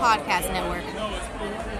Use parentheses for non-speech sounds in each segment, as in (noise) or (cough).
Podcast Network.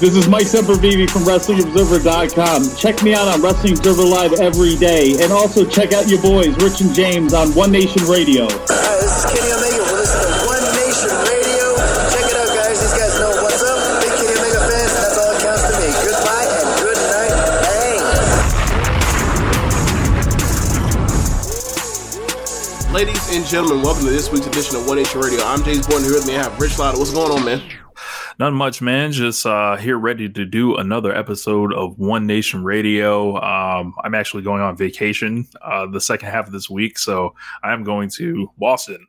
This is Mike Sempervive from WrestlingObserver.com. Check me out on Wrestling Observer Live every day. And also check out your boys, Rich and James, on One Nation Radio. Hi, this is Kenny Omega. We're listening to One Nation Radio. Check it out, guys. These guys know what's up. Big Kenny Omega fans, and that's all that counts to me. Goodbye and good night. Bang. Ladies and gentlemen, welcome to this week's edition of One Nation Radio. I'm James Bourne. Here with me, I have Rich Lotta. What's going on, man? Not much, man. Just uh, here ready to do another episode of One Nation Radio. Um, I'm actually going on vacation uh, the second half of this week, so I'm going to Boston.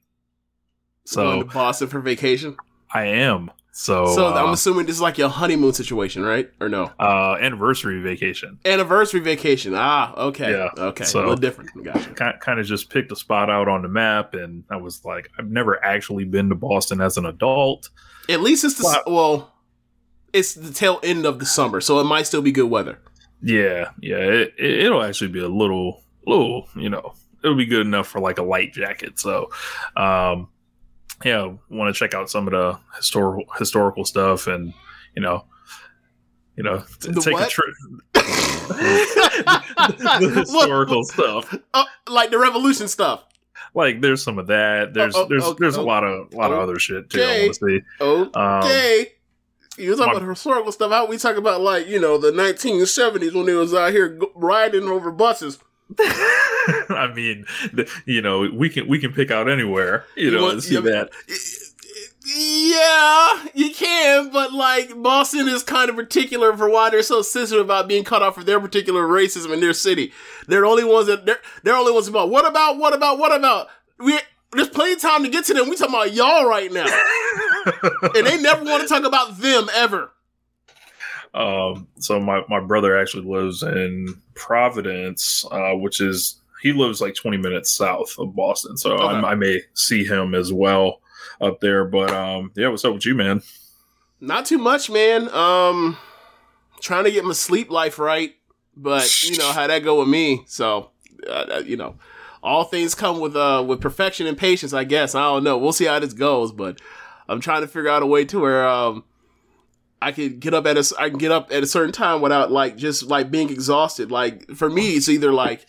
So going to Boston for vacation. I am. So, so uh, I'm assuming this is like your honeymoon situation, right? Or no? Uh, anniversary vacation. Anniversary vacation. Ah, okay. Yeah. Okay. So, a little different. Gotcha. Kind, of just picked a spot out on the map, and I was like, I've never actually been to Boston as an adult. At least it's the well, it's the tail end of the summer, so it might still be good weather. Yeah, yeah, it, it, will actually be a little, little, you know, it'll be good enough for like a light jacket. So, um, yeah, want to check out some of the historical historical stuff, and you know, you know, t- take what? a trip. (laughs) the, historical stuff, Uh, like the revolution stuff. like there's some of that. There's Oh, oh, there's oh, there's a oh, lot of a lot of other shit too. I okay. want to see. Okay. you talking my- about historical stuff. How we talk about like you know the 1970s when they was out here riding over buses. (laughs) I mean, the, you know, we can we can pick out anywhere, you know, want- and see yeah, that. Yeah, you can, but like Boston is kind of particular for why they're so sensitive about being cut off for their particular racism in their city. They're the only ones that they're they're only ones about what about what about what about we. There's plenty of time to get to them. We talking about y'all right now, (laughs) and they never want to talk about them ever. Um, so my my brother actually lives in Providence, uh, which is he lives like 20 minutes south of Boston, so Okay. I, I may see him as well up there. But um, yeah, what's up with you, man? Not too much, man. Um, trying to get my sleep life right, but you know how that go with me. So, uh, uh, you know, all things come with uh with perfection and patience. I guess I don't know. We'll see how this goes, but I'm trying to figure out a way to where um I could get up at a I can get up at a certain time without like just like being exhausted. Like for me, it's either like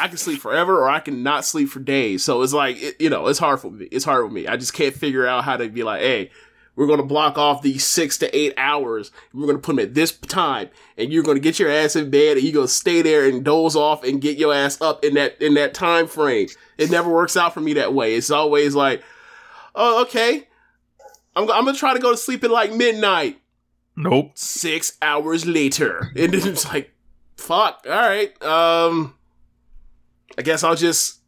I can sleep forever or I can not sleep for days. So it's like it, you know, it's hard for me. It's hard with me. I just can't figure out how to be like, hey, we're going to block off these six to eight hours. We're going to put them at this time, and you're going to get your ass in bed, and you're going to stay there and doze off and get your ass up in that in that time frame. It never works out for me that way. It's always like, oh, okay, I'm I'm gonna try to go to sleep at like midnight. Nope. Six hours later, (laughs) and then it's like, fuck. All right. Um, I guess I'll just,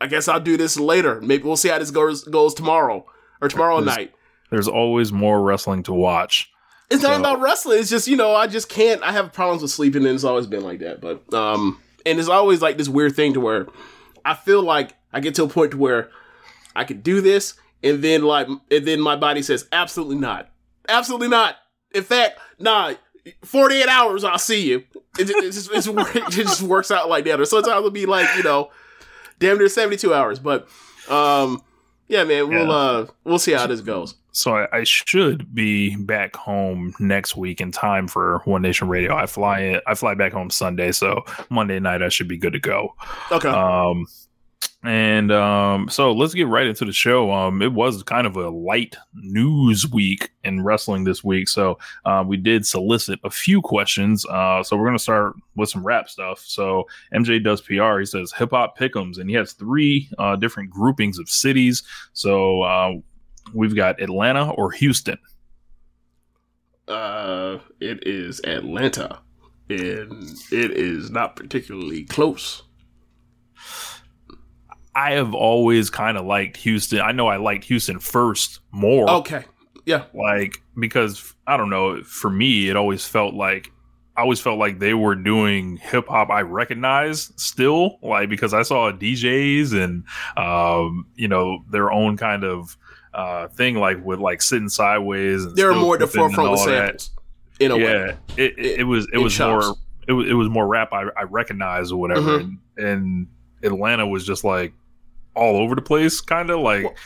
I guess I'll do this later. Maybe we'll see how this goes goes tomorrow or tomorrow There's- night. There's always more wrestling to watch. It's not about wrestling. It's just you know I just can't. I have problems with sleeping, and it's always been like that. But um, and it's always like this weird thing to where I feel like I get to a point to where I could do this, and then like and then my body says absolutely not, absolutely not. In fact, nah. 48 hours, I'll see you. It, just- it, just, (laughs) it just works out like that. Or sometimes it'll be like, you know, damn near 72 hours. But, um, yeah, man, we'll, Yeah. uh, we'll see how this goes. So I, I should be back home next week in time for One Nation Radio. I fly in, I fly back home Sunday, so Monday night I should be good to go. Okay. Um, and um, so let's get right into the show. Um, it was kind of a light news week in wrestling this week, so uh, we did solicit a few questions. Uh, so we're gonna start with some rap stuff. So MJ does PR. He says hip hop pickums, and he has three uh, different groupings of cities. So uh, we've got Atlanta or Houston. Uh, it is Atlanta, and it is not particularly close. I have always kind of liked Houston. I know I liked Houston first more. Okay, yeah, like because I don't know. For me, it always felt like I always felt like they were doing hip hop I recognize still, like because I saw DJs and um, you know their own kind of uh thing, like with like sitting sideways. And they're more at the forefront with all that. samples. In a yeah, way, it, it, it was it was chops. more it was it was more rap I, I recognize or whatever, Mhm. and, and Atlanta was just like all over the place, kind of like.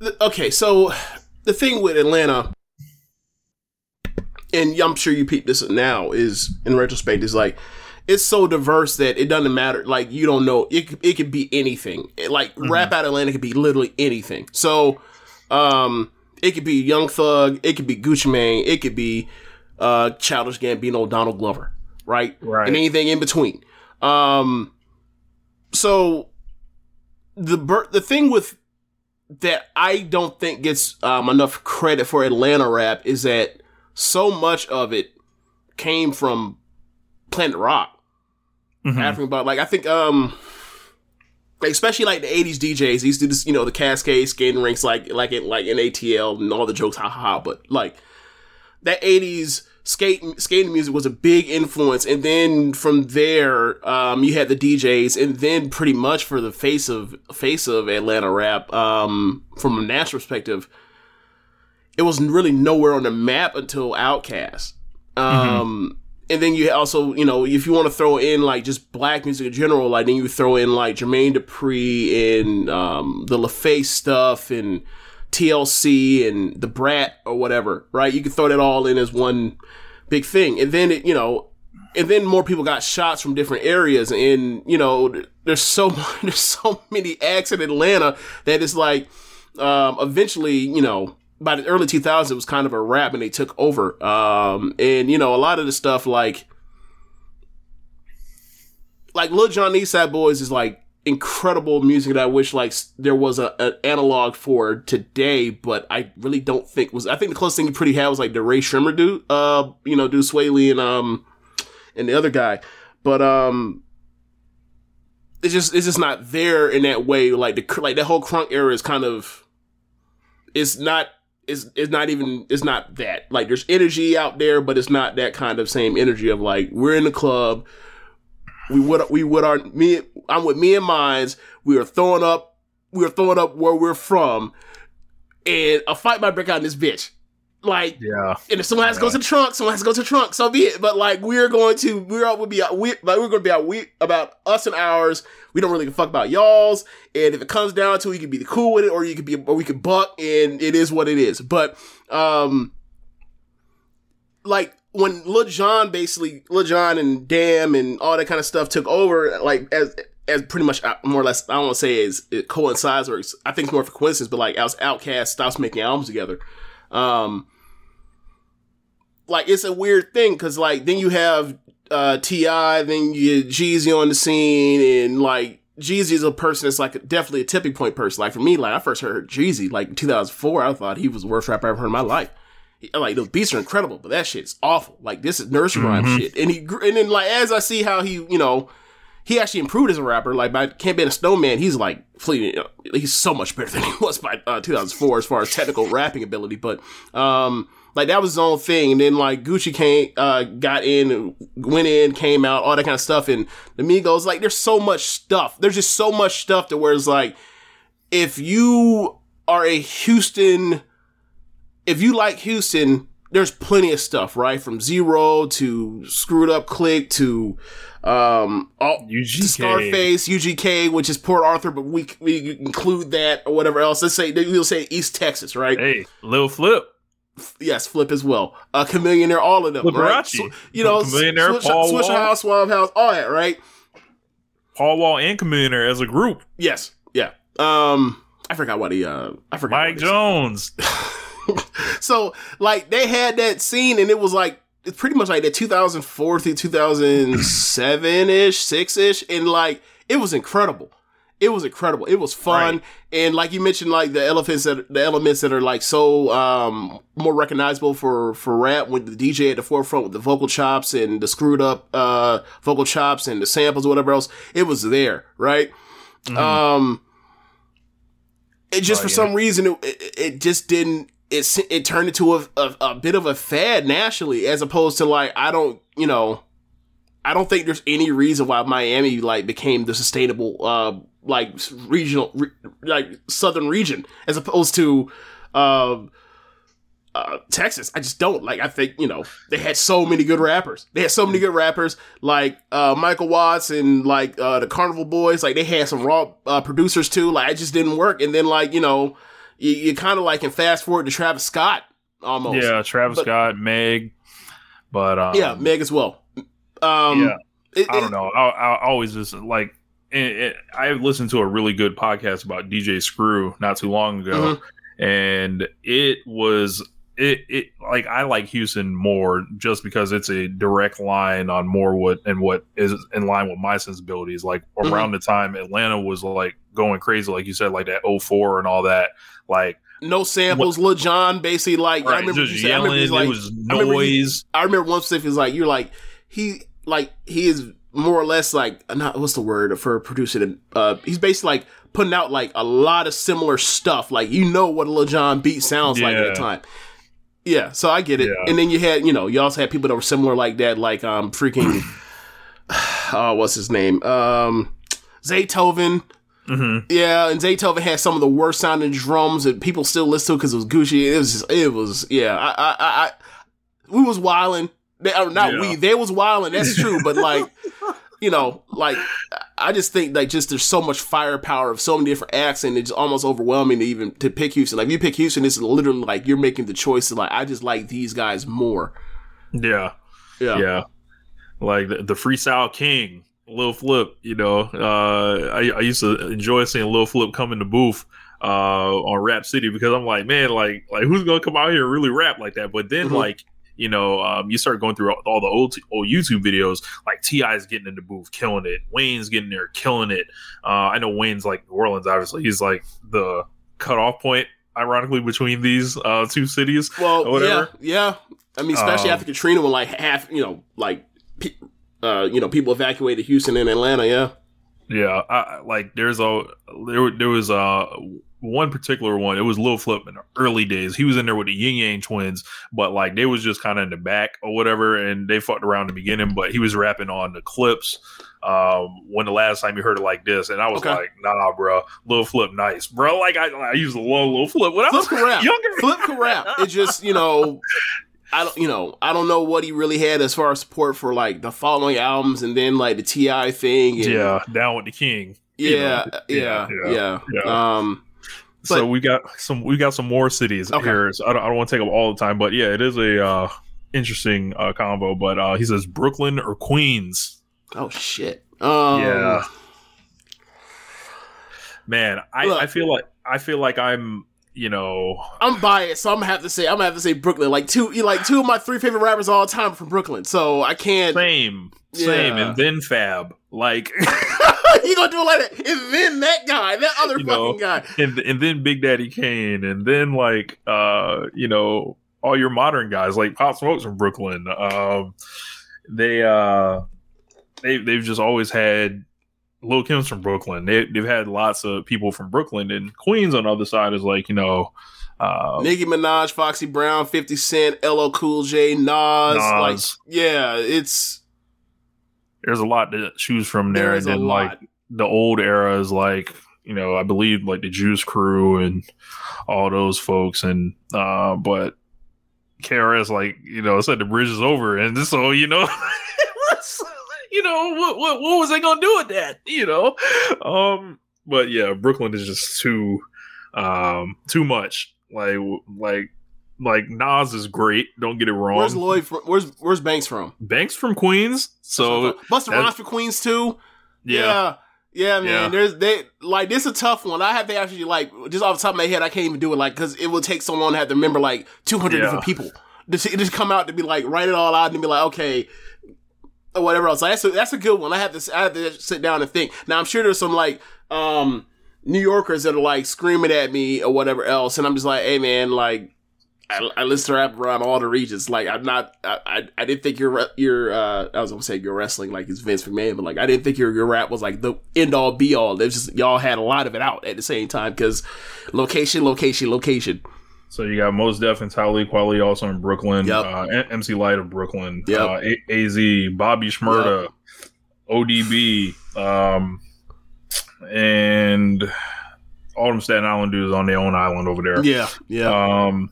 Th- okay, so the thing with Atlanta, and I'm sure you peep this now, is in retrospect, is like it's so diverse that it doesn't matter. Like you don't know it. could- It could be anything. It- like rap out Atlanta could be literally anything. So, um, it could be Young Thug. It could be Gucci Mane. It could be uh, Childish Gambino, Donald Glover, right? Right. And anything in between. Um, so the bir- the thing with that I don't think gets um, enough credit for Atlanta rap is that so much of it came from Planet Rock. Mhm. African about like I think um especially like the '80s DJs used to this, you know, the Cascade skating rinks like like in like in ATL and all the jokes, ha ha ha. But like that '80s skating skating music was a big influence, and then from there, um, you had the DJs, and then pretty much for the face of face of Atlanta rap, um, from a national perspective, it was really nowhere on the map until Outkast. Um, and then you also, you know, if you want to throw in like just black music in general, like then you throw in like Jermaine Dupri and um, the LaFace stuff and TLC and the Brat or whatever, right? You could throw that all in as one big thing, and then it, you know, and then more people got shots from different areas, and you know, there's so (laughs) there's so many acts in Atlanta that it's like, um, eventually, you know, by the early 2000s, it was kind of a rap, and they took over, um, and you know, a lot of the stuff like, like Lil Jon East Side Boys is like incredible music that I wish like there was a, an analog for today, but I really don't think was. I think the closest thing you pretty had was like the Rae Sremmurd dude, uh, you know, do Swae Lee and um and the other guy, but um. It's just it's just not there in that way. Like the like that whole crunk era is kind of it's not it's it's not even it's not that like there's energy out there, but it's not that kind of same energy of like we're in the club, we would we would our me I'm with me and mines. We are throwing up we are throwing up where we're from, and a fight might break out in this bitch. Like Yeah. and if someone has to go to the trunk, someone has to go to the trunk. So be it. But like we're going to, we're all would be out. We like we're going to be out. We about us and ours. We don't really give a fuck about y'all's. And if it comes down to, it, you can be the cool with it, or you could be, or we could buck, and it is what it is. But um, like when Lil Jon basically Lil Jon and Damn and all that kind of stuff took over, like as as pretty much uh, more or less I don't want to say is it coincides or I think it's more of a coincidence, but like as Outkast stops making albums together, um, like it's a weird thing because like then you have uh Ti, then you Jeezy on the scene, and like Jeezy is a person that's like definitely a tipping point person. Like for me, like I first heard Jeezy like 2004, I thought he was the worst rapper I ever heard in my life. Like those beats are incredible, but that shit is awful. Like this is nursery rhyme Mhm. shit. And he and then like as I see how he you know he actually improved as a rapper. Like by Can't Ban the Snowman, he's like fleeting. He's so much better (laughs) than he was by uh, 2004 as far as technical rapping ability. But um, like that was his own thing. And then like Gucci came, uh, got in, went in, came out, all that kind of stuff. And the Migos, like there's so much stuff. There's just so much stuff to where it's like if you are a Houston, if you like Houston, there's plenty of stuff, right? From Z-Ro to Screwed Up Click to um all, UGK. Scarface, UGK, which is Port Arthur, but we we include that or whatever else. Let's say we'll say East Texas, right? Hey, Lil Flip. Yes, Flip as well. A Chameleon, all of them, right? Liberace. So, you know, Chamillionaire, Swish, Paul Swisher Wall. House, Swab House, all that, right? Paul Wall and Community as a group. Yes, yeah. Um, I forgot what he. Uh, I forgot. Mike Jones. (laughs) (laughs) so like they had that scene and it was like it's pretty much like that 2004 through 2007 ish 6 ish and like it was incredible. It was incredible. It was fun. And like you mentioned like the elephants that the elements that are like so um more recognizable for for rap with the dj at the forefront with the vocal chops and the screwed up uh vocal chops and the samples or whatever else it was there right? Um it just Oh, for yeah. some reason it, it, it just didn't it it turned into a, a a bit of a fad nationally as opposed to like I don't you know I don't think there's any reason why Miami like became the sustainable uh like regional re- like southern region as opposed to um uh, Texas. I just don't like. I think you know they had so many good rappers. They had so many good rappers like uh, Michael Watts and like uh, the Carnival Boys. Like they had some raw uh, producers too. Like it just didn't work. And then like you know you, you kind of like can fast forward to Travis Scott almost. Yeah, Travis But- Scott, Meg. But um, yeah, Meg as well. Um, yeah, it- I don't know. I, I always just like it, it, I listened to a really good podcast about DJ Screw not too long ago, Mm-hmm. and it was it it like I like Houston more just because it's a direct line on more what and what is in line with my sensibilities. Like Mhm. around the time Atlanta was like going crazy, like you said, like that 04 and all that, like. no samples. Lil Jon basically like I remember just you said- I remember yelling. he's like- it was I remember noise. I remember one specific was like you're like he like he is more or less like not what's the word for producing uh he's basically like putting out like a lot of similar stuff like you know what a Lil beat sounds like at the time yeah so I get it Yeah. and then you had you know you also had people that were similar like that like um freaking oh (sighs) what's his name um Zaytoven Mhm. yeah, and Zaytoven had some of the worst sounding drums that people still listen to because it was Gucci. It was, just, it was, yeah. I, I, I, I we was wilding. They, uh, not Yeah. we, they was wilding. That's true, but (laughs) like, you know, like I just think like just there's so much firepower of so many different acts, and it's almost overwhelming to even to pick Houston. Like if you pick Houston, it's literally like you're making the choice. Of, like I just like these guys more. Yeah. Yeah. Yeah. Like the, the freestyle king, Lil Flip, you know. Uh I, I used to enjoy seeing Lil Flip come in the booth uh on Rap City because I'm like, man, like like who's gonna come out here and really rap like that? But then Mhm. like you know, um, you start going through all, all the old old YouTube videos. Like Ti's getting in the booth, killing it. Wayne's getting there, killing it. Uh, I know Wayne's like New Orleans, obviously. He's like the cutoff point, ironically, between these uh, two cities. Well, or whatever. yeah, yeah. I mean, especially Um, after Katrina, when like half, you know, like, uh, you know, people evacuated Houston and Atlanta. Yeah. Yeah, I, like there's a there there was uh one particular one. It was Lil Flip in the early days. He was in there with the Ying Yang Twins, but like they was just kind of in the back or whatever, and they fucked around in the beginning. But he was rapping on the clips. Um, when the last time you heard it like this, and I was Okay. like, Nah, bro, Lil Flip, nice, bro. Like I, I used to love Lil Flip when I was (laughs) Flip can rap. younger. Flip rap. It just, you know, I don't, you know, I don't know what he really had as far as support for like the following albums and then like the Ti thing. And, Yeah, down with the king. you yeah, know, yeah, yeah, yeah, yeah. Um, so But- we got some we got some more cities Okay. here. So I don't, I don't want to take up all the time, but yeah, it is a uh, interesting uh, combo. But uh, he says Brooklyn or Queens. Oh shit. Um, yeah, man, I, Look. I feel like I feel like I'm you know I'm biased, so I'm gonna have to say I'm gonna have to say Brooklyn. Like two, like two of my three favorite rappers of all time from Brooklyn, so I can't. same same Yeah. and then Fab like (laughs) you gonna do it like that? And then that guy, that other You fucking know, guy. and and then Big Daddy Kane and then like uh you know all your modern guys like Pop Smoke's from Brooklyn. Um, they uh they they've just always had Lil Kim's from Brooklyn. They they've had lots of people from Brooklyn and Queens on the other side is like you know. Uh, Nicki Minaj, Foxy Brown, Fifty Cent, LL Cool J, Nas, like yeah, it's there's a lot to choose from there, there and then like the old era is like you know I believe like the Juice Crew and all those folks, and uh, but KRS like you know said the bridge is over, and so you know. (laughs) You know what? What? What was they gonna do with that? You know, um. But yeah, Brooklyn is just too, um, too much. Like, like, like Nas is great. Don't get it wrong. where's Lloyd? From, where's Where's Banks from? Banks from Queens, so Busta Rhymes for Queens too. yeah. Yeah. Yeah, man. Yeah. There's they like this is a tough one. I have to actually like just off the top of my head, I can't even do it like because it would take so long to have to remember like 200 Yeah. different people. Just, it just come out to be like write it all out and be like okay, or whatever else. Like, that's a, that's a good one. I have to I have to sit down and think. Now I'm sure there's some like um New Yorkers that are like screaming at me or whatever else, and I'm just like, hey man, like. I, I listen to rap around all the regions. Like I'm not, I, I, I didn't think your, your, uh, I was gonna say your wrestling like it's Vince McMahon, but like I didn't think your, your rap was like the end all be all. There's just y'all had a lot of it out at the same time because location, location, location. So you got Mos Def and Talib Kweli also in Brooklyn. Yep. Uh, MC Lyte of Brooklyn. Yep. Uh, A- AZ, Bobby Shmurda, ODB, um, and all them Staten Island dudes on their own island over there. Yeah, yeah. Um,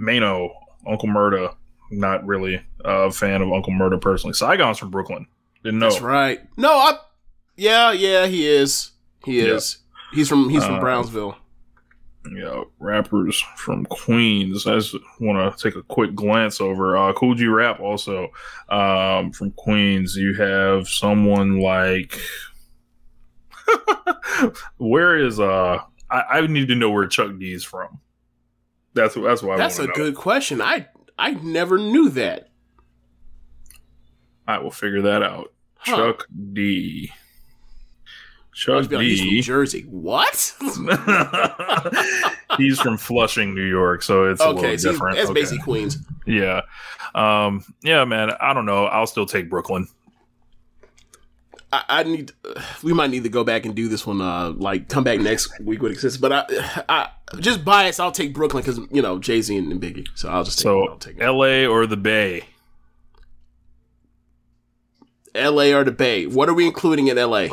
Maino, Uncle Murda. Not really a fan of Uncle Murda personally. Saigon's from Brooklyn. Didn't know. That's right. No, I, yeah, yeah, he is. He Yeah. is. He's from, he's from Uh, Brownsville. Yeah, rappers from Queens. I just want to take a quick glance over. Uh, Kool G Rap also um, from Queens. You have someone like. (laughs) where is uh? I, I need to know where Chuck D is from. That's that's why That's a know. good question. I, I never knew that. I will figure that out. Huh. Chuck D. Chuck be like, he's from Jersey. What? (laughs) He's from Flushing, New York, so it's a okay, little so different. that's Okay. basically Queens. Yeah. Um, yeah, man. I don't know. I'll still take Brooklyn. I, I need. We might need to go back and do this one. Uh, like come back next week with exists. But I, I just bias. I'll take Brooklyn because you know Jay Z and, and Biggie. So I'll just take. So I'll take. LA or the Bay? L.A. or the Bay. What are we including in L.A.?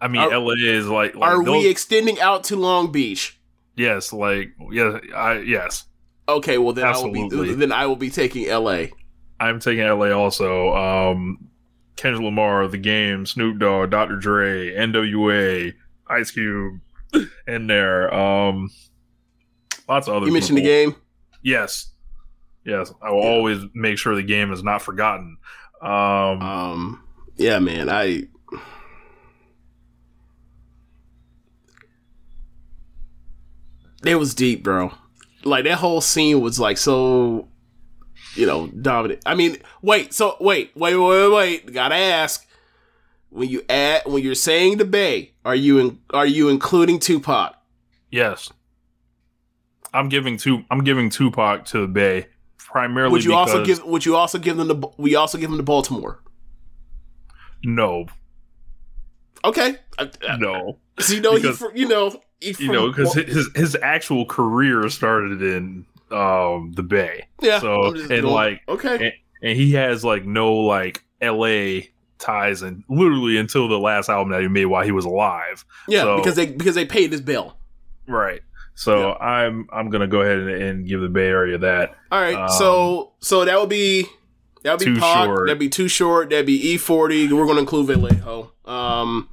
I mean, Are- LA is like, like Are those- we extending out to Long Beach? yes, like yeah, I yes. Okay, well then I Absolutely. will be then I will be taking L.A. I'm taking LA also. Um, Kendrick Lamar, The Game, Snoop Dogg, Dr. Dre, NWA, Ice Cube, in there. Um, lots of other. You mentioned the game. Yes, yes. I will always make sure the game is not forgotten. Um, Um, yeah, man. I it was deep, bro. Like that whole scene was like so, you know, dominant. I mean, wait. So wait, wait, wait, wait. wait. Gotta ask. When you add, when you're saying the Bay, are you in, are you including Tupac? yes, I'm giving two. I'm giving Tupac to the Bay primarily. Would you also give? Would you also give them the? We also give them to Baltimore. no, Okay. I, I, no. So you know, he, Because- fr- you know, he you know, because his his actual career started in um the Bay. Yeah, So and going- like okay. and, and he has like no like L.A. ties and literally until the last album that he made while he was alive. Yeah, So- because they because they paid his bill. Right. So I'm I'm gonna go ahead and, and give the Bay Area that. All right, Um, so so that would be that would be Too Pac. short. That'd be too short. That'd be E forty. We're gonna include Vallejo. Um,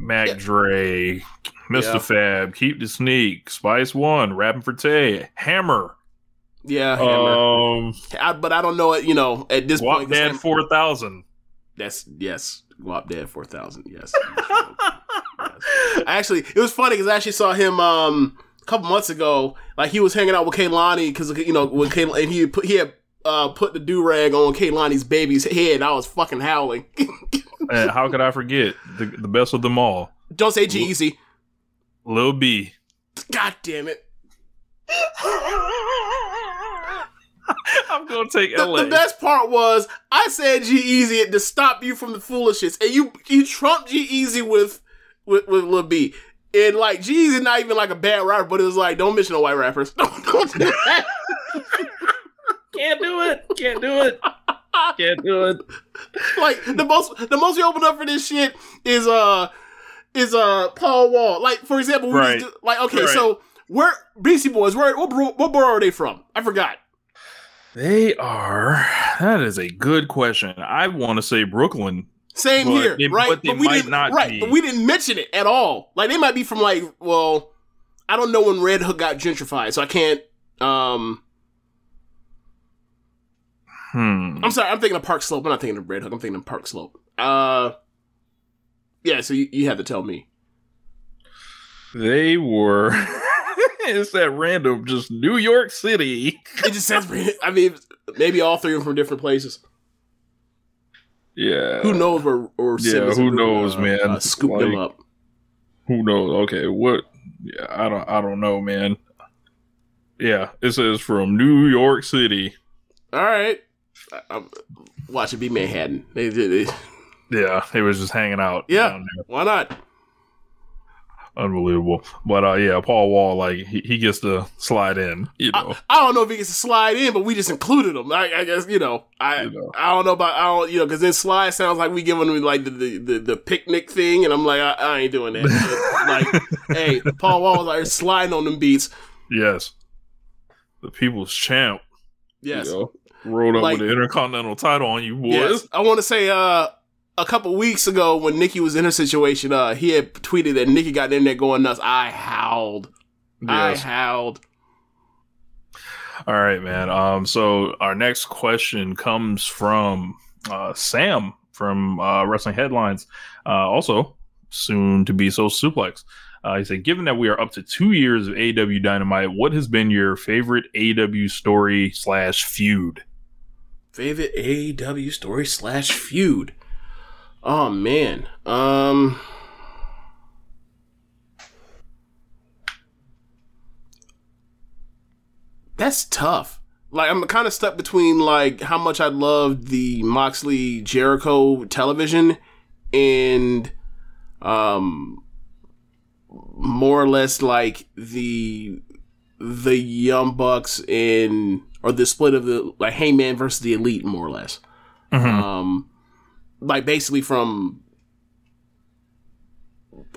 Mac Yeah. Dre, Mr. Yeah. Fab, Keak da Sneak, Spice One, Rappin' 4-Tay, Hammer, Yeah, Hammer. Um, I, but I don't know it. You know, at this Guap point, Dad four thousand. That's yes, Guapdad four thousand. Yes. Yes. Actually, it was funny because I actually saw him um a couple months ago. Like he was hanging out with Kehlani because you know when Kehlani, and he put he had uh put the do rag on Kehlani's baby's head. I was fucking howling. (laughs) And how could I forget the, the best of them all? don't say G-Eazy. Lil B. God damn it. (laughs) I'm gonna take The, LA. the best part was I said G-Eazy to stop you from the foolishness, and you you trumped G-Eazy with with with Lil B. And like G Easy not even like a bad rapper, but it was like don't mention no white rappers. (laughs) Don't, don't do that. Can't do it. Can't do it. Can't do it. (laughs) like the most the most we open up for this shit is uh is uh Paul Wall. Like for example, we Right. just like okay, Right. so where Beastie Boys, where what bro- what borough are they from? I forgot. They are. That is a good question. I want to say Brooklyn. Same But here, they- right? but they we might didn't not right, be. but we didn't mention it at all. Like they might be from like well, I don't know when Red Hook got gentrified, so I can't. um Hmm. I'm sorry, I'm thinking of Park Slope. I'm not thinking of Red Hook. I'm thinking of Park Slope. Uh, yeah. So you, you had to tell me. They were. (laughs) it's that random, just New York City. It just says. I mean, maybe all three of them from different places. Yeah. Who knows where or Yeah, who knows, man? Uh, scoop them up. Who knows? Okay, what? Yeah, I don't. I don't know, man. Yeah, it says from New York City. All right. I, I, watch it be Manhattan. They, they, they- Yeah, they was just hanging out. yeah. down there. Why not? unbelievable. But uh, yeah, Paul Wall, like he, he gets to slide in. You know, I don't know if he gets to slide in, but we just included him. I, I guess you know. I I don't know about I don't you know because then slide sounds like we giving him like the the, the, the picnic thing, and I'm like I, I ain't doing that. (laughs) like, hey, Paul Wall was like sliding on them beats. yes, the people's champ. Yes. you know, rolled up Like- with the intercontinental title on you boys. Yes. I want to say uh a couple weeks ago when Nikki was in her situation, uh he had tweeted that Nikki got in there going nuts. I howled. I howled. All right, man. Um, so our next question comes from uh, Sam from uh, Wrestling Headlines, uh, also soon to be So Suplex. Uh, he said, given that we are up to two years of AEW Dynamite, what has been your favorite AEW story slash feud? Favorite AEW story slash feud. Oh man. Um That's tough. Like I'm kind of stuck between like how much I loved the Moxley Jericho television and um more or less like the the Young Bucks and or the split of the like Hangman versus the Elite more or less. Um like basically from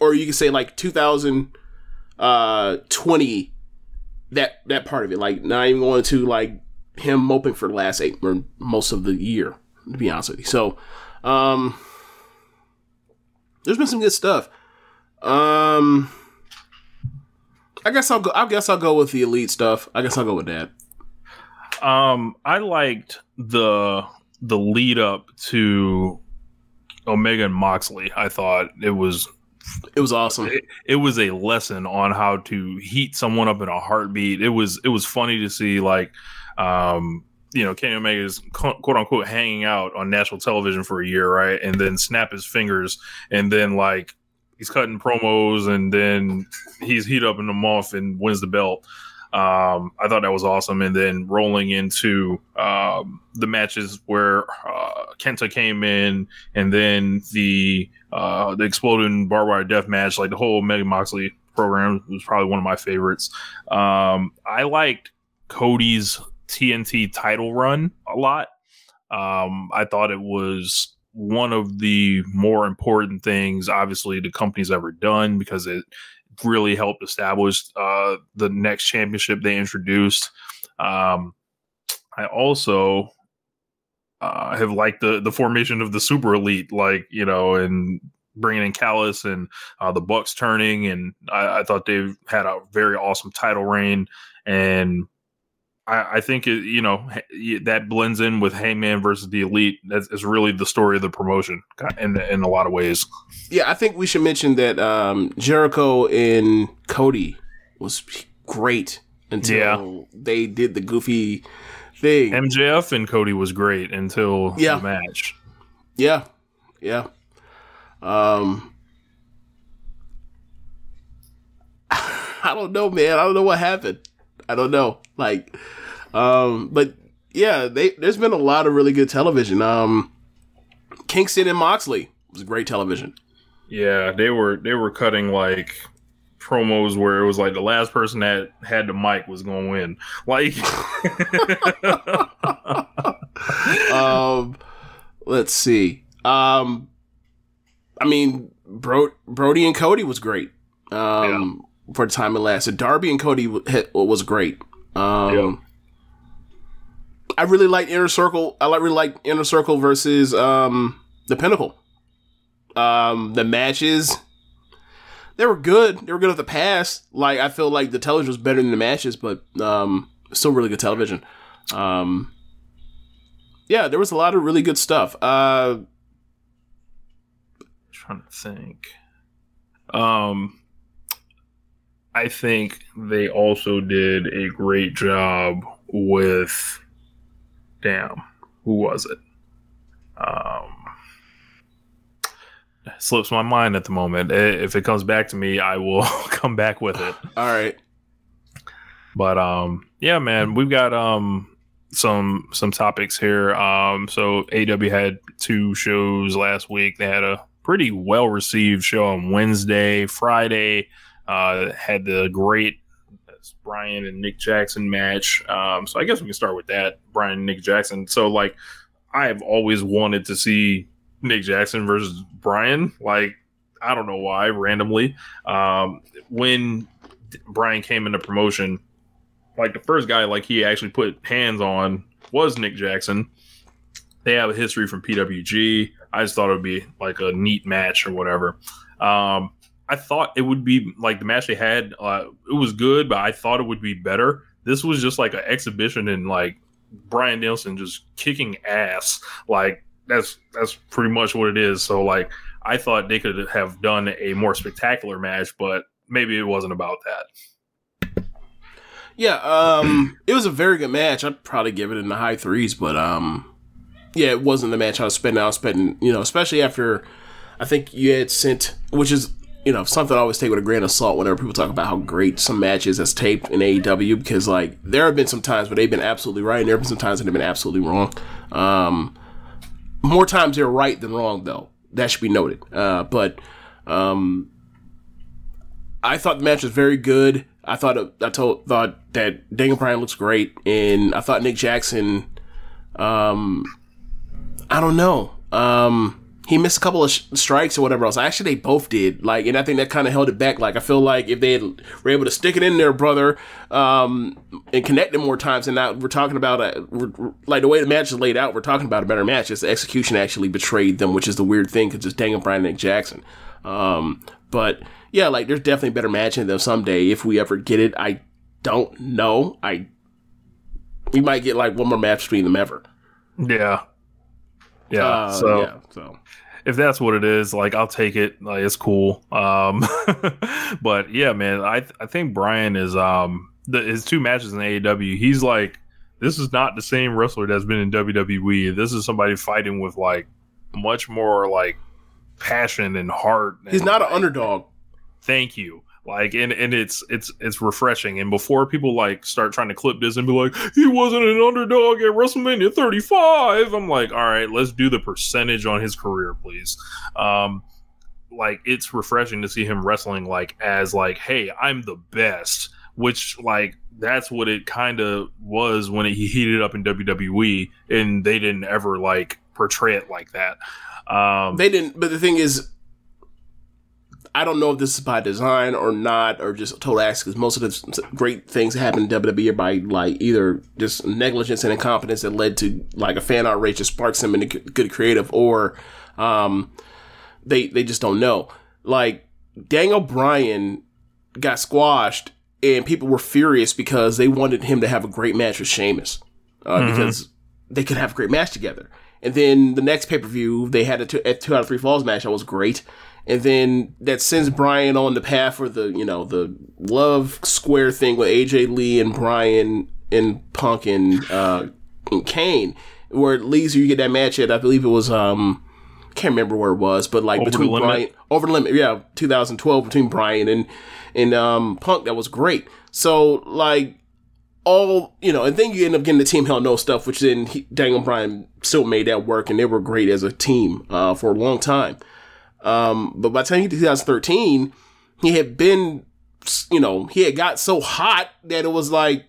or you could say like 2000 uh 20 that that part of it. Like not even going to like him moping for the last eight or most of the year to be honest with you. So um there's been some good stuff. Um i guess i'll go i guess i'll go with the elite stuff. I guess i'll go with that Um, I liked the the lead up to Omega and Moxley. I thought it was it was awesome. It, it was a lesson on how to heat someone up in a heartbeat. It was it was funny to see like um you know Kenny Omega is quote unquote hanging out on national television for a year, right? And then snap his fingers, and then like he's cutting promos, and then he's heat up in the off and wins the belt. Um, I thought that was awesome. And then rolling into um, the matches where uh, Kenta came in, and then the uh, the exploding barbed wire death match, like the whole Mega Moxley program was probably one of my favorites. Um, I liked Cody's TNT title run a lot. Um, I thought it was one of the more important things, obviously, the company's ever done because it really helped establish uh, the next championship they introduced. Um, I also uh, have liked the the formation of the super elite, like you know, and bringing in Callis and uh, the Bucks turning, and I, I thought they had a very awesome title reign, and I, I think it, you know that blends in with Hangman versus the Elite. That's is really the story of the promotion in in a lot of ways. Yeah, I think we should mention that um, Jericho and Cody was great until Yeah. they did the goofy thing. MJF and Cody was great until Yeah. the match. Yeah, yeah. Um, (laughs) I don't know, man. I don't know what happened. I don't know. Like, um, but yeah, they there's been a lot of really good television. Um, Kingston and Moxley was great television. Yeah, they were they were cutting like promos where it was like the last person that had the mic was going to win. Like (laughs) um, let's see. Um, I mean, Bro- Brody and Cody was great. Um, for the time it lasted. Darby and Cody hit- was great. Um, I really like Inner Circle. I like really like Inner Circle versus um the Pinnacle. Um, the matches. They were good. They were good at the past. Like I feel like the television was better than the matches, but um, still really good television. Um, yeah, there was a lot of really good stuff. Uh, trying to think. Um I think they also did a great job with damn, who was it? Um slips my mind at the moment. If it comes back to me, I will (laughs) come back with it. (laughs) all right. But um yeah, man, we've got um some some topics here. Um so AEW had two shows last week. They had a pretty well received show on Wednesday, Friday. Uh had the great Brian and Nick Jackson match. Um so I guess we can start with that. Brian and Nick Jackson. So like I have always wanted to see Nick Jackson versus Brian. Like I don't know why, randomly. Um when Brian came into promotion, like the first guy like he actually put hands on was Nick Jackson. They have a history from PWG. I just thought it would be like a neat match or whatever. Um, I thought it would be like the match they had. Uh, it was good, but I thought it would be better. This was just like an exhibition and like Bryan Danielson just kicking ass. Like that's that's pretty much what it is. So like I thought they could have done a more spectacular match, but maybe it wasn't about that. Yeah, um, (clears throat) it was a very good match. I'd probably give it in the high threes, but um, yeah, it wasn't the match I was spending. I was spending, you know, especially after I think you had sent, which is you know something I always take with a grain of salt whenever people talk about how great some matches that's taped in AEW because like there have been some times where they've been absolutely right, and there have been some times that they've been absolutely wrong. Um, more times they're right than wrong, though. That should be noted. Uh, but um, I thought the match was very good. I thought I told thought that Daniel Bryan looks great, and I thought Nick Jackson. Um, I don't know. Um, he missed a couple of sh- strikes or whatever else. Actually, they both did. Like, and I think that kind of held it back. Like, I feel like if they had, were able to stick it in there, brother, um, and connect it more times, and now we're talking about a, like the way the match is laid out. We're talking about a better match. It's the execution actually betrayed them, which is the weird thing because it's Daniel Bryan and Nick Jackson. Um, but yeah, like there's definitely better match in them someday if we ever get it. I don't know. I we might get like one more match between them ever. Yeah. Yeah. Uh, so yeah, so if that's what it is, like I'll take it. Like it's cool. Um, (laughs) but yeah, man, I I think Brian is um the, his two matches in AEW. He's like this is not the same wrestler that's been in WWE. This is somebody fighting with like much more like passion and heart. he's and, not an underdog. thank you like and and it's it's it's refreshing. And before people like start trying to clip this and be like he wasn't an underdog at wrestlemania 35 i'm like all right let's do the percentage on his career please. Um like it's refreshing to see him wrestling like as like hey i'm the best which like that's what it kind of was when he heated up in wwe and they didn't ever like portray it like that. Um They didn't. But the thing is, I don't know if this is by design or not, or just total accident. Because most of the great things that happen in WWE are by like either just negligence and incompetence that led to like a fan outrage that sparks them into good creative, or um, they they just don't know. Like Daniel Bryan got squashed and people were furious because they wanted him to have a great match with Sheamus uh, Mhm. because they could have a great match together. And then the next pay per view, they had a two, a two out of three falls match that was great. And then that sends Bryan on the path for the you know the love square thing with AJ Lee and Bryan and Punk and uh, and Kane, where it leads you, get that match at I believe it was um can't remember where it was, but like Over the between Limit? Bryan over the limit, yeah, 2012 between Bryan and and um Punk that was great. So like all you know, and then you end up getting the Team Hell No stuff, which then he, Daniel Bryan still made that work, and they were great as a team uh, for a long time. Um, but by the time he 2013, he had been, you know, he had got so hot that it was like,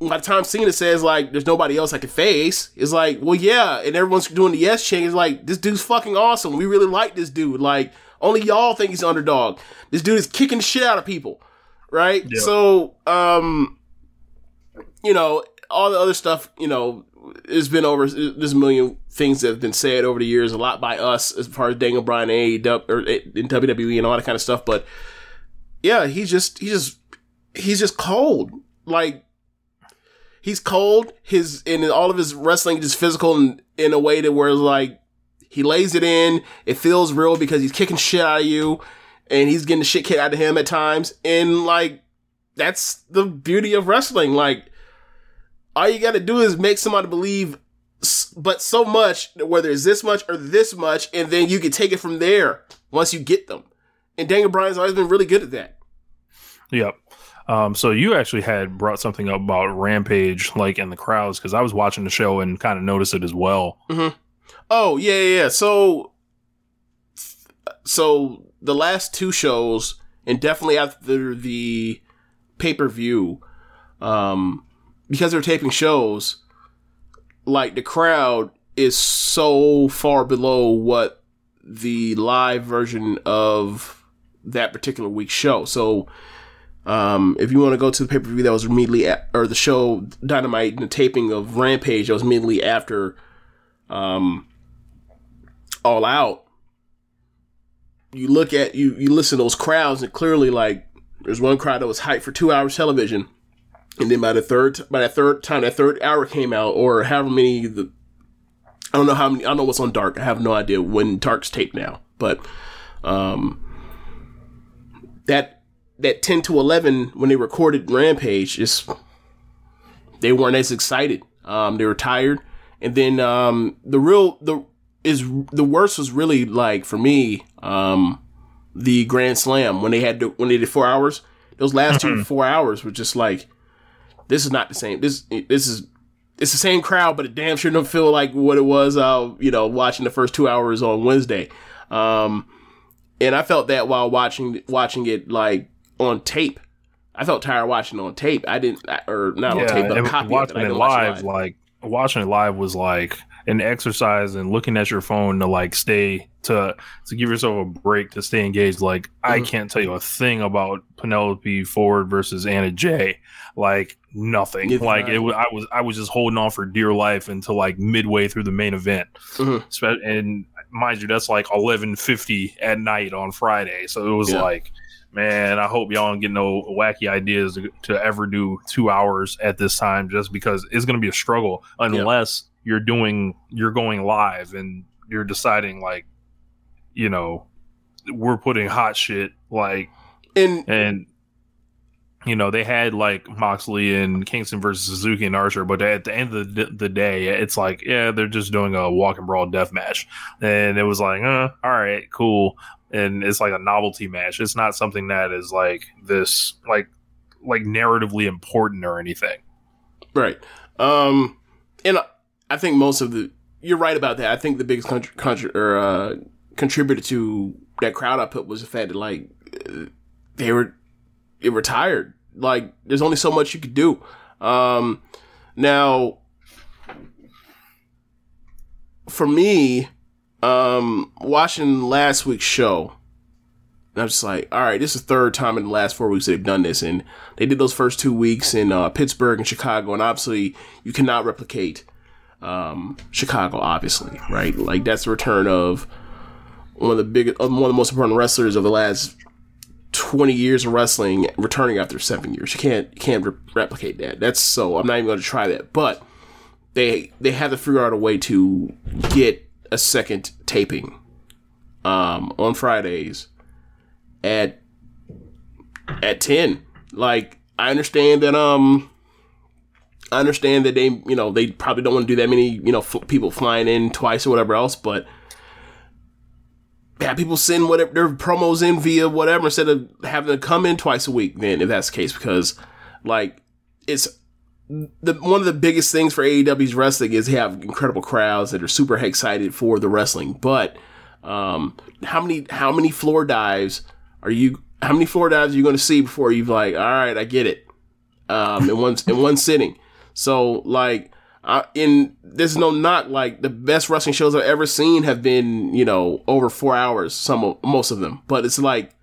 by the time Cena says like, "There's nobody else I can face," it's like, well, yeah, and everyone's doing the yes chant. It's like, this dude's fucking awesome. We really like this dude. Like, only y'all think he's underdog. This dude is kicking the shit out of people, right? Yeah. So, um, you know, all the other stuff, you know, it's been over. There's a million things that have been said over the years, a lot by us as far as Daniel Bryan and AEW or in WWE and all that kind of stuff. But yeah, he's just he's just he's just cold. Like he's cold. His and all of his wrestling just physical in, in a way that where like he lays it in. It feels real because he's kicking shit out of you, and he's getting the shit kicked out of him at times. And like that's the beauty of wrestling. Like all you got to do is make somebody believe, but so much whether it's this much or this much, and then you can take it from there once you get them. And Daniel Bryan's always been really good at that. Yep. Um, so you actually had brought something up about Rampage, like in the crowds, because I was watching the show and kind of noticed it as well. Mm-hmm. Oh yeah, yeah, yeah. So, so the last two shows, and definitely after the pay per view, um, because they're taping shows, like the crowd is so far below what the live version of that particular week's show. So, um, if you want to go to the pay per view that was immediately at, or the show Dynamite and the taping of Rampage that was immediately after, um, All Out. You look at you you listen to those crowds and clearly like there's one crowd that was hyped for two hours television, and then by the third by that third time that third hour came out or however many the I don't know how many I don't know what's on Dark I have no idea when Dark's taped now but um that that 10 to 11 when they recorded Rampage just they weren't as excited. Um, they were tired, and then um, the real the is the worst was really like for me um, the Grand Slam when they had to, when they did four hours. Those last two four hours were just like this is not the same. This this is it's the same crowd, but it damn sure don't feel like what it was. Uh, you know, watching the first two hours on Wednesday. Um, and I felt that while watching watching it like on tape. I felt tired watching on tape. I didn't, or not on tape, but a copy of it. watching I it didn't watch live, live. like watching it live was like an exercise and looking at your phone to like stay to to give yourself a break to stay engaged. Like I Mhm. can't tell you a thing about Penelope Ford versus Anna Jay. Like nothing. Neither like I. it, wa- I was I was just holding on for dear life until like midway through the main event. Mhm. And mind you, that's like eleven fifty at night on Friday. So it was Yeah. like man, I hope y'all don't get no wacky ideas to, to ever do two hours at this time, just because it's going to be a struggle unless you're doing you're going live and you're deciding like, you know, we're putting hot shit like and and. You know they had like Moxley and Kingston versus Suzuki and Archer, but at the end of the, the day, it's like yeah, they're just doing a walk and brawl death match, and it was like, uh, all right, cool and it's like a novelty match. It's not something that is like this like like narratively important or anything. Right. Um, and I- think most of the you're right about that. I think the biggest contr- contr- or uh, contributor to that crowd output was the fact that like they were they were tired. Like there's only so much you could do. Um, now for me, um, watching last week's show, I'm just like, all right, this is the third time in the last four weeks they've done this, and they did those first two weeks in uh, Pittsburgh and Chicago, and obviously you cannot replicate um, Chicago, obviously, right? Like that's the return of one of the biggest, one of the most important wrestlers of the last 20 years of wrestling returning after seven years. You can't you can't re- replicate that. That's so. I'm not even going to try that. But they they have to figure out a way to get a second taping um, on Fridays at at 10. Like I understand that um I understand that they you know they probably don't want to do that many you know f- people flying in twice or whatever else, but have people send whatever their promos in via whatever instead of having to come in twice a week. Then if that's the case, because like it's the one of the biggest things for AEW's wrestling is they have incredible crowds that are super excited for the wrestling. But um, how many how many floor dives are you? How many floor dives are you going to see before you've like, all right, I get it, um, in one in one sitting? So like, uh, in there's no knock. Like the best wrestling shows I've ever seen have been you know over four hours. Some of, most of them, but it's like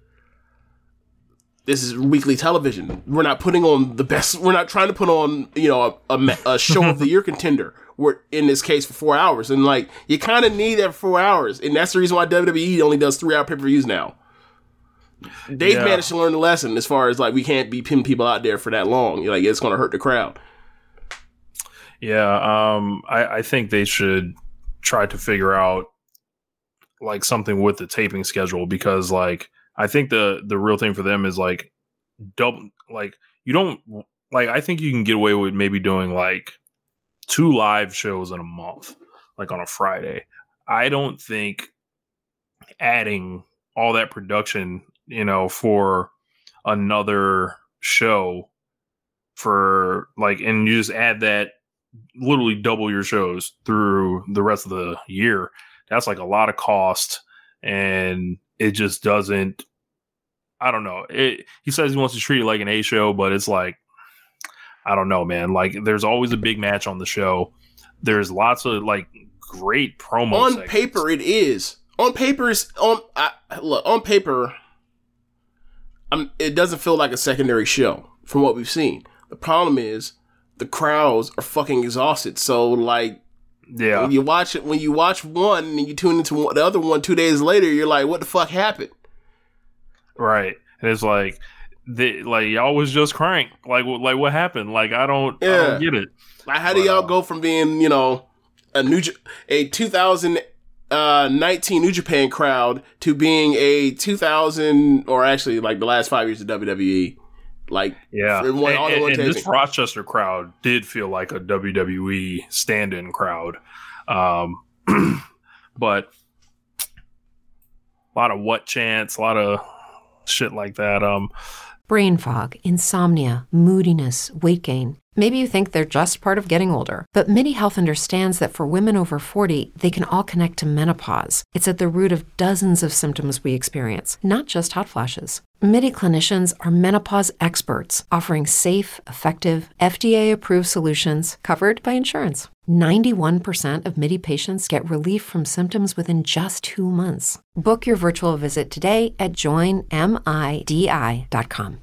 this is weekly television. We're not putting on the best. We're not trying to put on you know a, a, a show of the year (laughs) contender. We're in this case for four hours, and like you kind of need that for four hours, and that's the reason why WWE only does three hour pay per views now. They've Yeah. managed to learn the lesson as far as like we can't be pinning people out there for that long. Like it's going to hurt the crowd. Yeah, um, I, I think they should try to figure out like something with the taping schedule because like I think the the real thing for them is like double like you don't like I think you can get away with maybe doing like two live shows in a month, like on a Friday. I don't think adding all that production, you know, for another show for like and you just add that literally double your shows through the rest of the year. That's like a lot of cost and it just doesn't I don't know. It he says he wants to treat it like an A show, but it's like I don't know, man. Like there's always a big match on the show. There's lots of like great promo on segments. paper it is on paper is on I, look on paper um, it doesn't feel like a secondary show from what we've seen the problem is the crowds are fucking exhausted so like Yeah. when you watch it when you watch one and you tune into one, the other one two days later you're like what the fuck happened Right. And it's like they like y'all was just crank. Like like what happened? Like I don't I Yeah. don't get it. like how do y'all go from being you know a new J- a 2019 uh, New Japan crowd to being a 2000 or actually like the last five years of WWE like Yeah. in one, and, all and- one and this. Rochester crowd did feel like a WWE stand-in crowd. Um (clears throat) but a lot of what chants, a lot of shit like that. Um Brain fog, insomnia, moodiness, weight gain. Maybe you think they're just part of getting older, but MIDI Health understands that for women over 40, they can all connect to menopause. It's at the root of dozens of symptoms we experience, not just hot flashes. MIDI clinicians are menopause experts, offering safe, effective, FDA approved solutions covered by insurance. 91% of MIDI patients get relief from symptoms within just two months. Book your virtual visit today at joinmidi.com.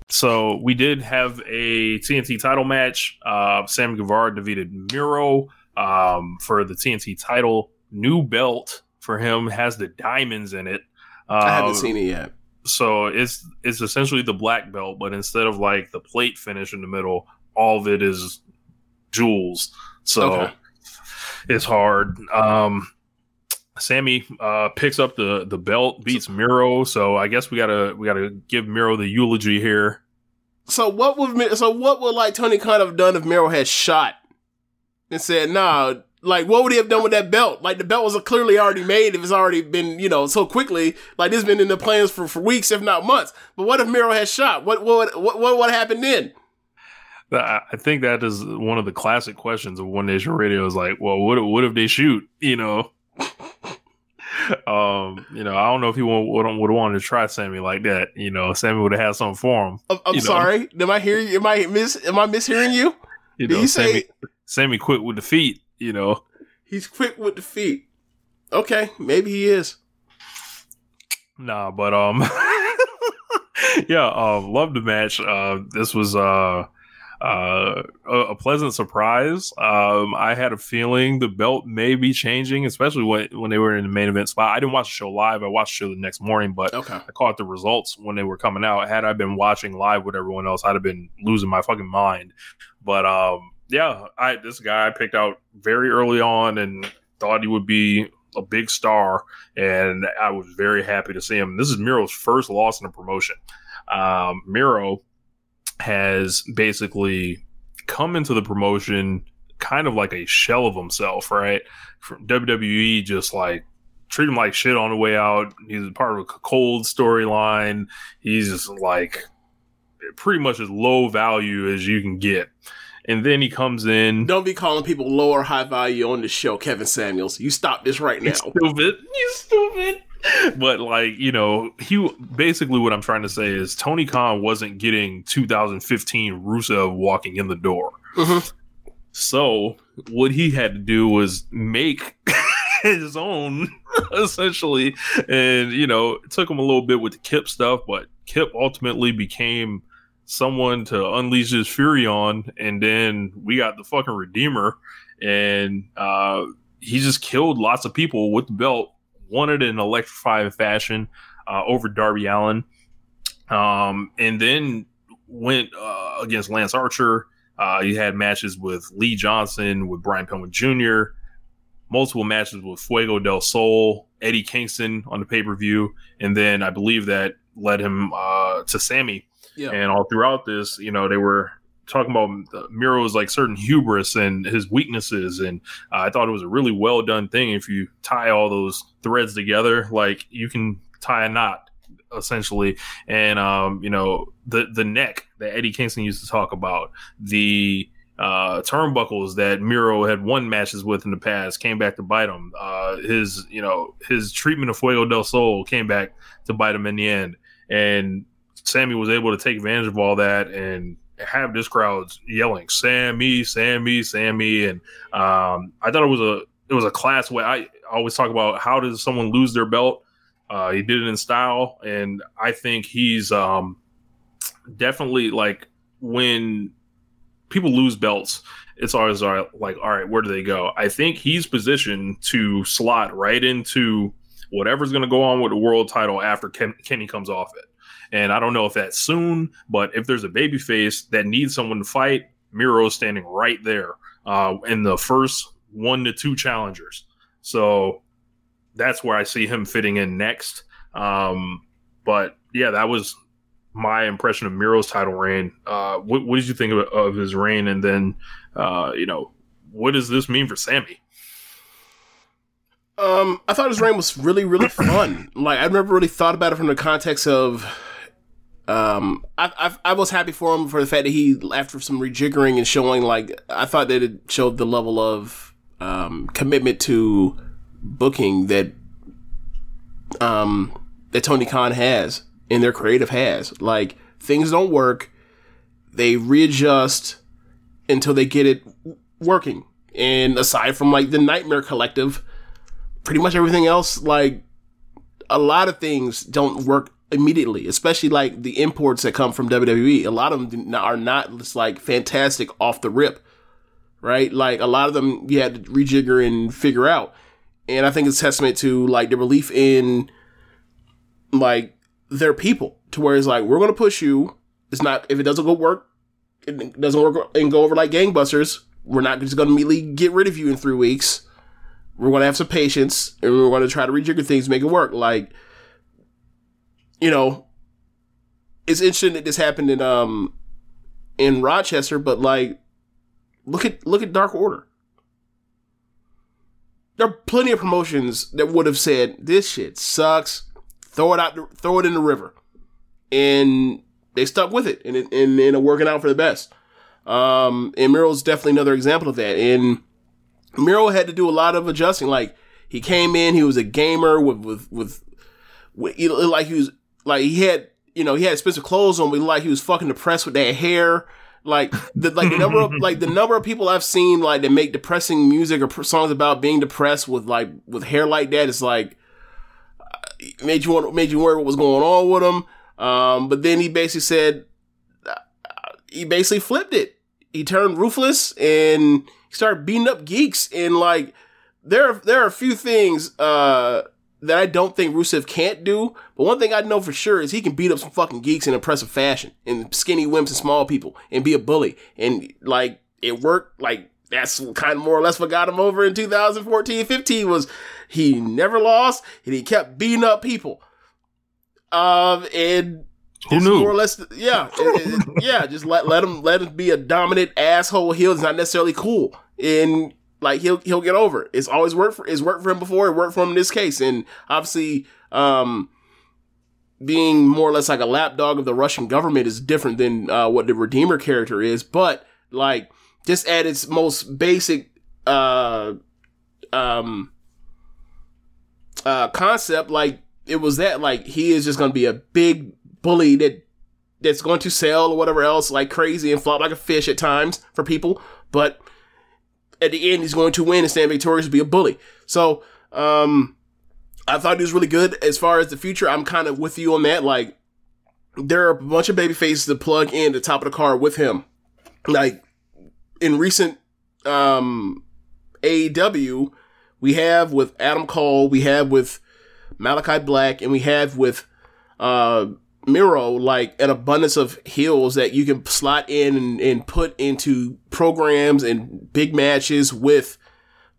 So we did have a TNT title match. Uh, Sam Guevara defeated Miro um, for the TNT title. New belt for him has the diamonds in it. Uh, I haven't seen it yet. So it's it's essentially the black belt, but instead of like the plate finish in the middle, all of it is jewels. So Okay. it's hard. Um, Sammy uh, picks up the the belt, beats Miro. So I guess we gotta we gotta give Miro the eulogy here. So what would so what would like Tony Khan have done if Miro had shot and said, "Nah"? Like, what would he have done with that belt? Like, the belt was clearly already made. If it's already been, you know, so quickly, like this has been in the plans for, for weeks, if not months. But what if Miro had shot? What what what what would happen then? I think that is one of the classic questions of One Nation Radio. Is like, well, what what if they shoot? You know, (laughs) um, you know, I don't know if he would would wanted to try Sammy like that. You know, Sammy would have had something for him. I'm, I'm know? sorry. Am I hearing you? Am I miss? Am I mishearing you? You Did know, you say Sammy Sammy quit with the feet. You know, he's quick with the feet? Okay, maybe he is. Nah, but um, (laughs) yeah, um, love the match. Uh, this was uh, uh, a, a pleasant surprise. Um, I had a feeling the belt may be changing, especially when when they were in the main event spot. I didn't watch the show live. I watched the show the next morning, but Okay. I caught the results when they were coming out. Had I been watching live with everyone else, I'd have been losing my fucking mind. But um, yeah, I this guy I picked out very early on and thought he would be a big star, and I was very happy to see him. This is Miro's first loss in a promotion. Um, Miro has basically come into the promotion kind of like a shell of himself, right? From WWE, just like treat him like shit on the way out. He's part of a cold storyline. He's just like pretty much as low value as you can get. And then he comes in. Don't be calling people low or high value on the show, Kevin Samuels. You stop this right now. He's stupid. You stupid. But like, you know, he basically what I'm trying to say is Tony Khan wasn't getting 2015 Rusev walking in the door. Mm-hmm. So what he had to do was make (laughs) his own (laughs) essentially. And, you know, it took him a little bit with the Kip stuff, but Kip ultimately became someone to unleash his fury on. And then we got the fucking Redeemer. And uh, he just killed lots of people with the belt, wanted in electrifying fashion uh, over Darby Allin. Um, and then went uh, against Lance Archer. Uh, he had matches with Lee Johnson, with Brian Pillman Jr., multiple matches with Fuego del Sol, Eddie Kingston on the pay per view, and then I believe that led him uh, to Sammy. Yeah. And all throughout this, you know, they were talking about Miro's like certain hubris and his weaknesses, and uh, I thought it was a really well done thing. If you tie all those threads together, like you can tie a knot essentially and um you know the the neck that Eddie Kingston used to talk about the uh turnbuckles that Miro had won matches with in the past came back to bite him uh his you know his treatment of Fuego del Sol came back to bite him in the end and Sammy was able to take advantage of all that and have this crowd yelling Sammy Sammy Sammy and um I thought it was a it was a class way I always talk about how does someone lose their belt uh, he did it in style, and I think he's um, definitely like when people lose belts, it's always like, all right, where do they go? I think he's positioned to slot right into whatever's going to go on with the world title after Ken- Kenny comes off it. And I don't know if that's soon, but if there's a baby face that needs someone to fight, Miro's standing right there uh, in the first one to two challengers. So that's where I see him fitting in next. Um, but yeah, that was my impression of Miro's title reign. Uh, what, what did you think of, of his reign? And then, uh, you know, what does this mean for Sammy? Um, I thought his reign was really, really fun. Like I've never really thought about it from the context of. Um, I, I I was happy for him for the fact that he, after some rejiggering and showing, like I thought that it showed the level of um commitment to booking that um that Tony Khan has and their creative has. Like things don't work, they readjust until they get it working. And aside from like the Nightmare Collective, pretty much everything else, like a lot of things don't work immediately, especially like the imports that come from WWE. A lot of them are not just like fantastic off the rip, right? Like a lot of them you had to rejigger and figure out. And I think it's testament to like the belief in like their people to where it's like, we're going to push you. It's not, if it doesn't go work, it doesn't work and go over like gangbusters. We're not just going to immediately get rid of you in three weeks we're going to have some patience and we're going to try to rejigger things, make it work. Like, you know, it's interesting that this happened in, um, in Rochester, but like, look at, look at Dark Order. There are plenty of promotions that would have said, this shit sucks. Throw it out, throw it in the river. And they stuck with it and, and, and working out for the best. Um, and Miro's definitely another example of that. And, Miro had to do a lot of adjusting. Like he came in, he was a gamer with with with, with like he was like he had you know he had expensive clothes on, but like he was fucking depressed with that hair. Like the like the number of (laughs) like the number of people I've seen like that make depressing music or songs about being depressed with like with hair like that is like made you want made you worry what was going on with him. Um, but then he basically said he basically flipped it he turned ruthless and he started beating up geeks and like there are, there are a few things uh that I don't think Rusev can't do, but one thing I know for sure is he can beat up some fucking geeks in impressive fashion and skinny wimps and small people and be a bully. And like it worked like that's kind of more or less what got him over in 2014 15 was he never lost and he kept beating up people. Um and Who knew? More or less, yeah, it- it- yeah. Just let let him let him be a dominant asshole heel. It's not necessarily cool, and like he'll he'll get over. it. It's always worked for it's worked for him before. It worked for him in this case, and obviously, um, being more or less like a lapdog of the Russian government is different than uh, what the Redeemer character is. But like, just at its most basic, uh, um, uh, concept, like it was that like he is just going to be a big bully that that's going to sell or whatever else like crazy and flop like a fish at times for people, but at the end he's going to win and stand victorious be a bully. So, um, I thought he was really good as far as the future. I'm kind of with you on that. Like, there are a bunch of baby faces to plug in the top of the card with him. Like in recent um AEW, we have with Adam Cole, we have with Malachi Black, and we have with uh Miro like an abundance of heels that you can slot in and, and put into programs and big matches with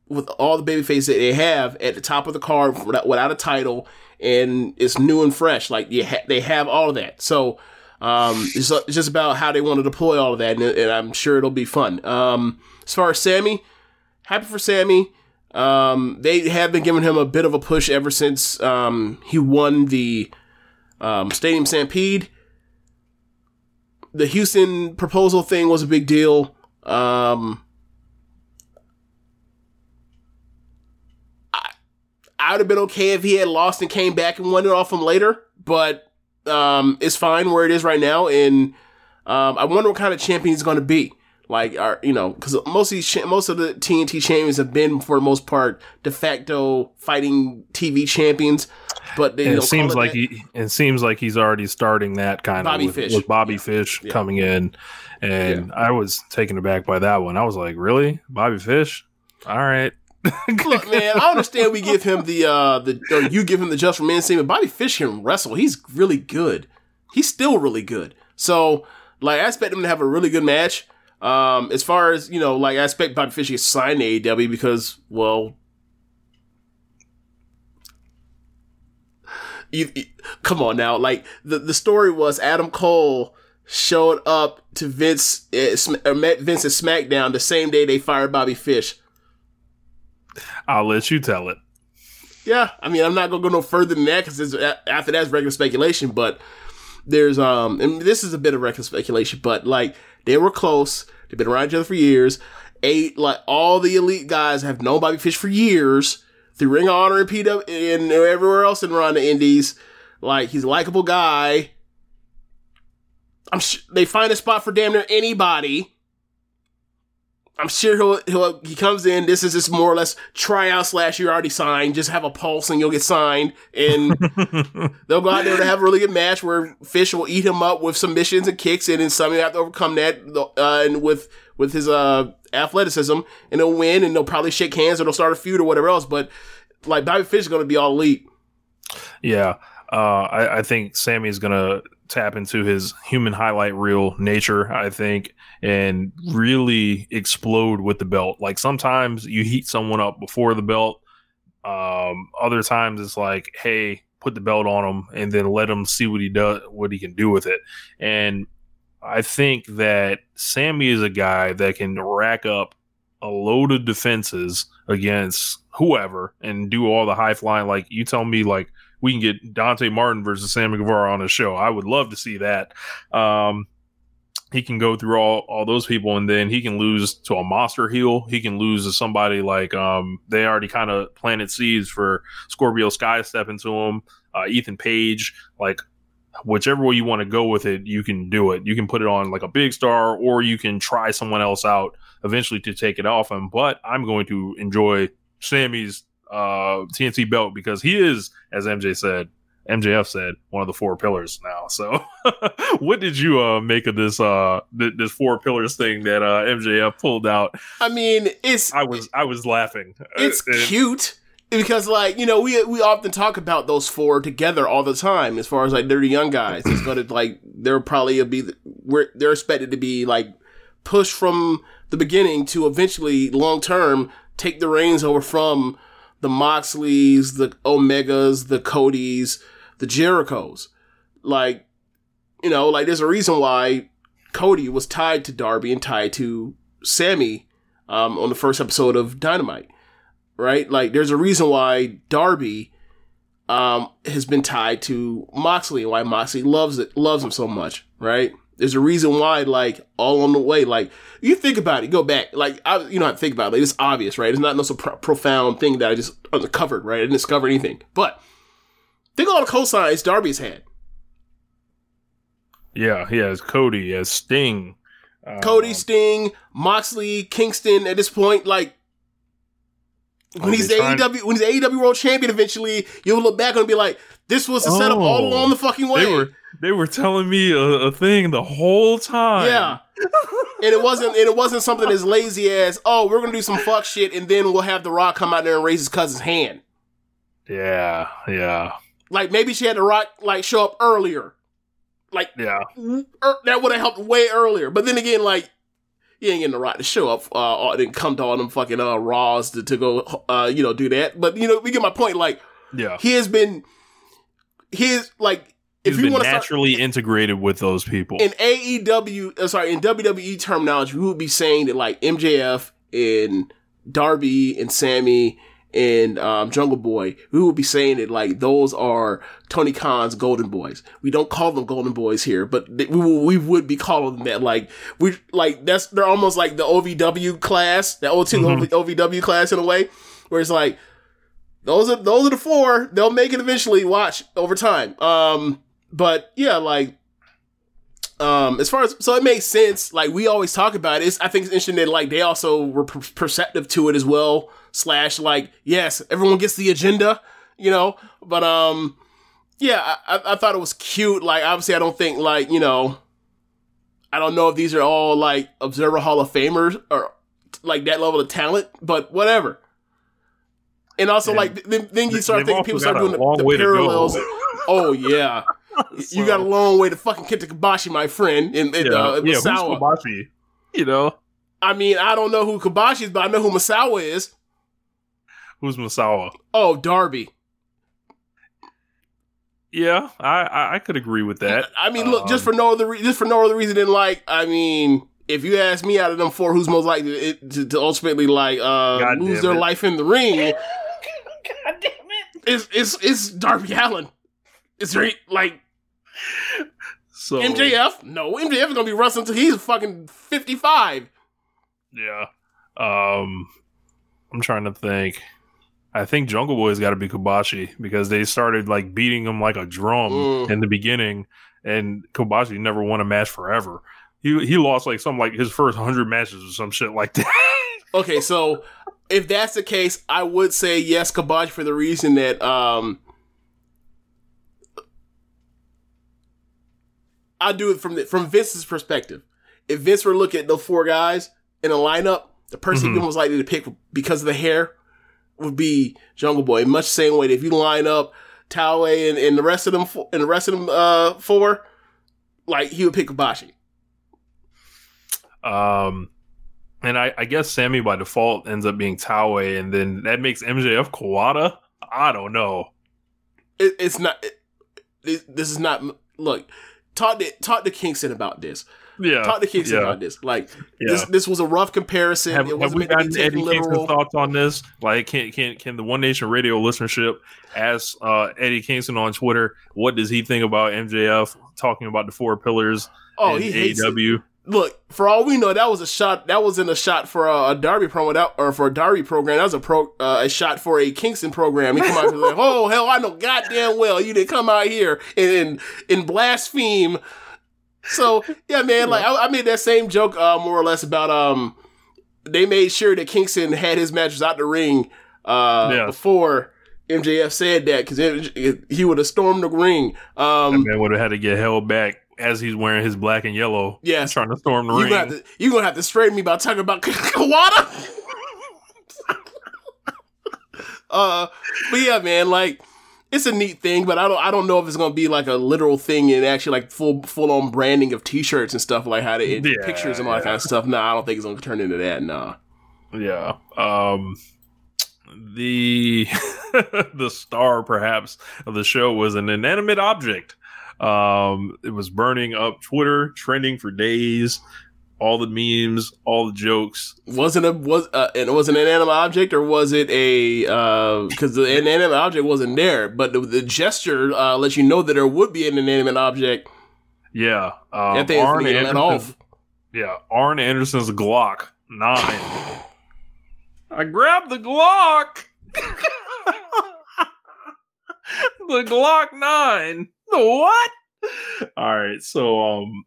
with all the baby faces that they have at the top of the card without, without a title and it's new and fresh. Like ha- they have all of that. So um it's, it's just about how they want to deploy all of that and, and i'm sure it'll be fun. Um as far as sammy happy for sammy. Um they have been giving him a bit of a push ever since um he won the um stadium stampede the houston proposal thing was a big deal um I would have been okay if he had lost and came back and won it off him later, but um, it's fine where it is right now. And um, I wonder what kind of champion he's going to be. Like, are you know, because most of these most of the TNT champions have been for the most part de facto fighting TV champions, but they it seems it like that. he it seems like he's already starting that kind of Bobby with, Fish. with Bobby Fish coming in, and I was taken aback by that one. I was like, really, Bobby Fish? All right, Look, man, I understand we give him the uh the or you give him the just for men Bobby Fish can wrestle. He's really good. He's still really good. So, like, I expect him to have a really good match. Um, as far as you know, like, I expect Bobby Fish to sign to AEW because, well, you, you- come on now. Like, the the story was Adam Cole showed up to Vince, uh, met Vince at SmackDown the same day they fired Bobby Fish. I'll let you tell it. Yeah, I mean, I'm not gonna go no further than that because after that's regular speculation. But there's um, and this is a bit of regular speculation, but like they were close. They've been around each other for years. Eight, like all the elite guys have known Bobby Fish for years through Ring of Honor and PW and everywhere else and around the Indies. Like he's a likable guy. I'm sure they find a spot for damn near anybody. I'm sure he'll, he'll he comes in. This is just more or less tryout slash you're already signed. Just have a pulse and you'll get signed. And (laughs) they'll go out there to have a really good match where Fish will eat him up with submissions and kicks, and then somebody have to overcome that. Uh, and with with his uh athleticism, and they'll win, and they'll probably shake hands or they'll start a feud or whatever else. But like Bobby Fish is going to be all elite. Yeah, uh, I, I think Sammy's gonna tap into his human highlight reel nature. I think, and really explode with the belt. Like sometimes you heat someone up before the belt. Um, other times it's like, hey, put the belt on him and then let him see what he does, what he can do with it. And I think that Sammy is a guy that can rack up a load of defenses against whoever and do all the high flying. Like you tell me, like we can get Dante Martin versus Sammy Guevara on a show. I would love to see that. Um, he can go through all, all those people and then he can lose to a monster heel. He can lose to somebody like um, they already kind of planted seeds for Scorpio Sky stepping to him, uh, Ethan Page, like whichever way you want to go with it, you can do it. You can put it on like a big star or you can try someone else out eventually to take it off him. But I'm going to enjoy Sammy's uh, TNT belt because he is, as MJ said, MJF said one of the four pillars now. So, (laughs) what did you uh, make of this uh th- this four pillars thing that uh, MJF pulled out? I mean, it's I was I was laughing. it's Uh, cute because like you know we we often talk about those four together all the time as far as like dirty young guys. It's gonna like they're probably be we're they're expected to be like pushed from the beginning to eventually long term take the reins over from the moxleys the omegas the codys the jerichos. Like you know like there's a reason why cody was tied to darby and tied to sammy um, on the first episode of dynamite right? Like, there's a reason why Darby um, has been tied to Moxley and why Moxley loves it, loves him so much, right? There's a reason why, like, all on the way, like, you think about it, go back, like, I, you know, I think about it, like, it's obvious, right? It's not no so pro- profound thing that I just uncovered, right? I didn't discover anything, but think of all the cosigns Darby's had. yeah, he has Cody, he has Sting, Cody, Sting, Moxley, Kingston. At this point, like when he's the AEW when he's the AEW World Champion, eventually you'll look back and be like, "This was the setup all Oh. along the fucking way." They were they were telling me a, a thing the whole time. yeah, and it wasn't and it wasn't something as lazy as, "Oh, we're gonna do some fuck shit," and then we'll have The Rock come out there and raise his cousin's hand. yeah, yeah, Like maybe she had The Rock like show up earlier. Like yeah. er, that would have helped way earlier. But then again, like you ain't getting the right to show up uh, or didn't come to all them fucking uh, Raws to, to go, uh, you know, do that. But you know, we get my point. Like Yeah. he has been, he is like, if He's you want to start naturally integrated with those people. in AEW, uh, sorry, in WWE terminology, we would be saying that like MJF and Darby and Sammy and um, Jungle Boy, we would be saying it like those are Tony Khan's Golden Boys. We don't call them Golden Boys here, but we we would be calling them that. Like we like that's they're almost like the OVW class, the OT Mhm. OVW class in a way, where it's like those are those are the four. They'll make it eventually. Watch over time. Um, but yeah, like um as far as so it makes sense like we always talk about it it's, i think it's interesting that like they also were per- perceptive to it as well slash like yes everyone gets the agenda you know but um yeah I, I- thought it was cute like obviously i don't think like you know i don't know if these are all like observer hall of famers or like that level of talent but whatever and also And like then, then you start thinking people start doing the, the parallels oh yeah (laughs) you got a long way to fucking get to Kobashi, my friend. In, in, yeah, uh, in yeah. Who's. Kobashi? You know, I mean, I don't know who Kobashi is, but I know who Misawa is. Who's Misawa? Oh, Darby. Yeah, I, I I could agree with that. (laughs) I mean, look, just Um, for no other re- just for no other reason than like, I mean, if you ask me, out of them four, who's most likely to, to, to ultimately like uh, lose their it. life in the ring? (laughs) God damn it! It's it's it's Darby Allin. It's very like so MJF. No, MJF is gonna be wrestling until he's fucking fifty five. Yeah. Um, I'm trying to think. I think Jungle Boy's got to be Kobashi because they started like beating him like a drum Mm. in the beginning, and Kobashi never won a match forever. He he lost like some like his first hundred matches or some shit like (laughs) that. Okay, so if that's the case, I would say yes, Kobashi for the reason that um I do it from the, from Vince's perspective. If Vince were looking at the four guys in a lineup, the person Mhm. he was likely to pick because of the hair would be Jungle Boy. Much the same way that if you line up Taue and, and the rest of them fo- and the rest of them uh four, like he would pick Kobashi. Um, and I, I guess Sammy by default ends up being Taue, and then that makes MJF Kawada. I don't know. it, it's not. It, this, this is not. Look, talk to talk to Kingston about this. Yeah, talk to Kingston yeah. about this. Like Yeah. this, this was a rough comparison. Have, it have wasn't we to be gotten Eddie Kingston's thoughts on this? Like, can can can the One Nation Radio listenership ask uh, Eddie Kingston on Twitter what does he think about MJF talking about the four pillars? Oh, he hates it. Look, for all we know, that was a shot. That was in a shot for a, a Darby promo, that, or for a Darby program. That was a pro, uh, a shot for a Kingston program. He come out and like, (laughs) "Oh hell, I know goddamn well you didn't come out here and and, and blaspheme." So yeah, man, like I, I made that same joke uh, more or less about um, they made sure that Kingston had his matches out the ring uh Yeah. before MJF said that because he would have stormed the ring. Um, Man would have had to get held back as he's wearing his black and yellow. Yes. trying to storm the you ring. gonna to you're gonna have to straighten me by talking about (laughs) Kawada. (laughs) uh, but yeah, man, like it's a neat thing, but I don't I don't know if it's gonna be like a literal thing and actually like full full on branding of T-shirts and stuff like how to Yeah, pictures and all that kind of stuff. No, I don't think it's gonna turn into that. Nah. Yeah. Um the (laughs) the star perhaps of the show was an inanimate object. Um it was burning up Twitter, trending for days. All the memes, all the jokes. wasn't a was uh, and was it an inanimate object or was it a because the inanimate object wasn't there, but the, the gesture uh, lets you know that there would be an inanimate object. Yeah. Um, That thing is Arn being off. Yeah, Arn Anderson's Glock nine. I grabbed the Glock. (laughs) the Glock nine. The what? All right, so um,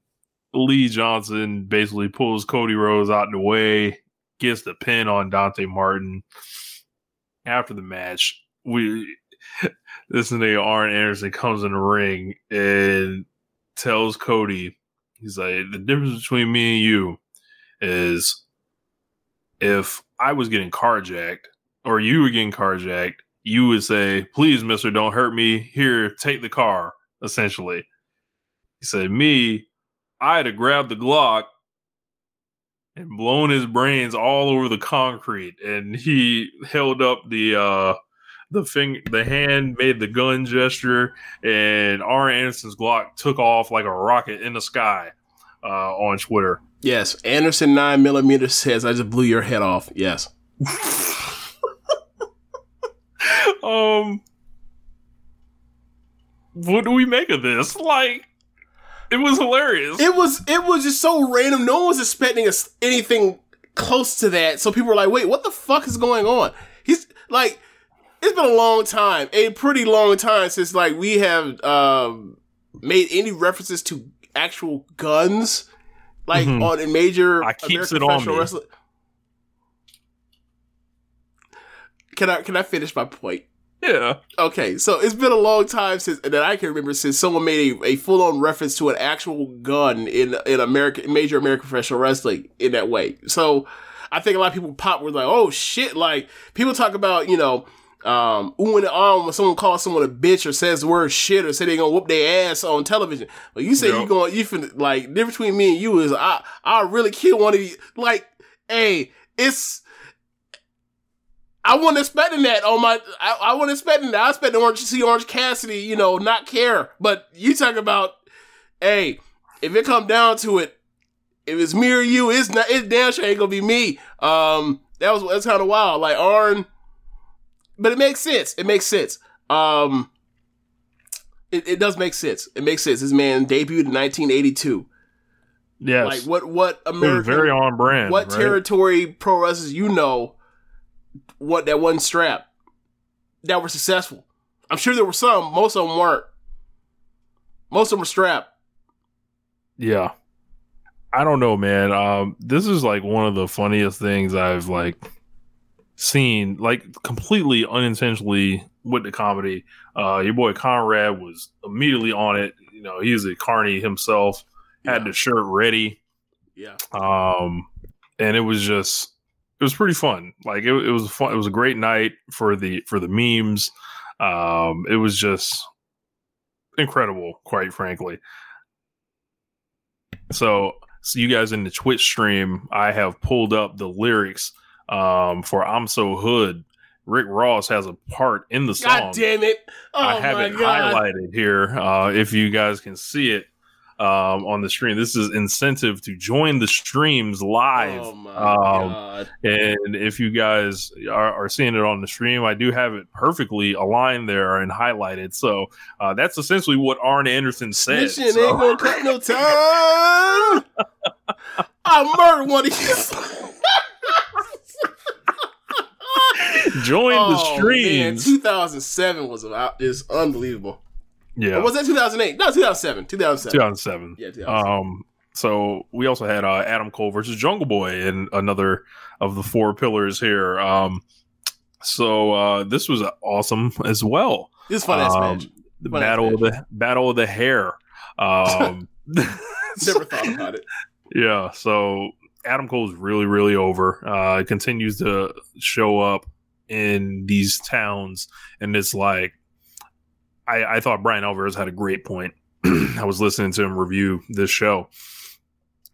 Lee Johnson basically pulls Cody Rhodes out of the way, gets the pin on Dante Martin. After the match, we (laughs) this nigga Arn Anderson comes in the ring and tells Cody, he's like, the difference between me and you is if I was getting carjacked or you were getting carjacked, you would say, please, mister, don't hurt me. Here, take the car, essentially. He said, me, I'd have grabbed the Glock and blown his brains all over the concrete. And he held up the uh the thing the hand made the gun gesture and Arn Anderson's Glock took off like a rocket in the sky uh on Twitter. Yes, Anderson nine millimeter says, "I just blew your head off." Yes, (laughs) um what do we make of this? Like it was hilarious. it was it was just so random. No one was expecting us anything close to that. So people were like, "Wait, what the fuck is going on?" He's like, it's been a long time, a pretty long time since like we have um, made any references to actual guns, like Mhm. on a major I keeps American it on professional me. wrestling. Can I can I finish my point? Yeah. Okay, so it's been a long time since that I can remember since someone made a, a full on reference to an actual gun in in American major American professional wrestling in that way. So I think a lot of people pop were like, "Oh shit!" Like people talk about you know, um, oohing and on when someone calls someone a bitch or says the word shit or say they gonna whoop their ass on television. But you say you Yep. going you fin like the difference between me and you is I I really kill one of these. Like, hey, it's. I wasn't expecting that on my. I, I wasn't expecting that. I expected Orange to see Orange Cassidy, you know, not care. But you talk about, hey, if it come down to it, if it's me or you, it's not. It's damn sure ain't gonna be me. Um, that was that's kind of wild. Like Arn, but it makes sense. It makes sense. Um, it, it does make sense. It makes sense. This man debuted in 1982. Yes. Like what? What It American? very on brand. what right? territory pro wrestlers you know what that one strap that were successful i'm sure there were some most of them weren't most of them were strapped Yeah. I don't know, man. Um, this is like one of the funniest things I've like seen, like completely unintentionally with the comedy. Uh, your boy Conrad was immediately on it. You know, he's a carny himself, had the shirt ready. yeah Um, and it was just, it was pretty fun. Like it, it was fun. It was a great night for the, for the memes. Um, it was just incredible, quite frankly. So, so you guys in the Twitch stream, I have pulled up the lyrics um, for "I'm So Hood." Rick Ross has a part in the song. god damn it oh I have my it god highlighted here. Uh, if you guys can see it um, on the stream, this is incentive to join the streams live. oh my Um, god and if you guys are, are seeing it on the stream, I do have it perfectly aligned there and highlighted. So uh, that's essentially what Arn Anderson said. Snitching So- ain't gonna cut no time (laughs) i murdered one of you join the oh, man, 2007 was about is unbelievable yeah, or was that 2008 no 2007 2007 2007. yeah 2007. Um, so we also had uh, Adam Cole versus Jungle Boy and another of the four pillars here. Um, So uh, this was awesome as well. This fun ass Um, match. The Fun battle of the battle of the hair. Um, (laughs) (laughs) Never thought about it. Yeah, so Adam Cole is really, really over. Uh, continues to show up in these towns, and it's like, I, I thought Bryan Alvarez had a great point. (clears throat) I was listening to him review this show,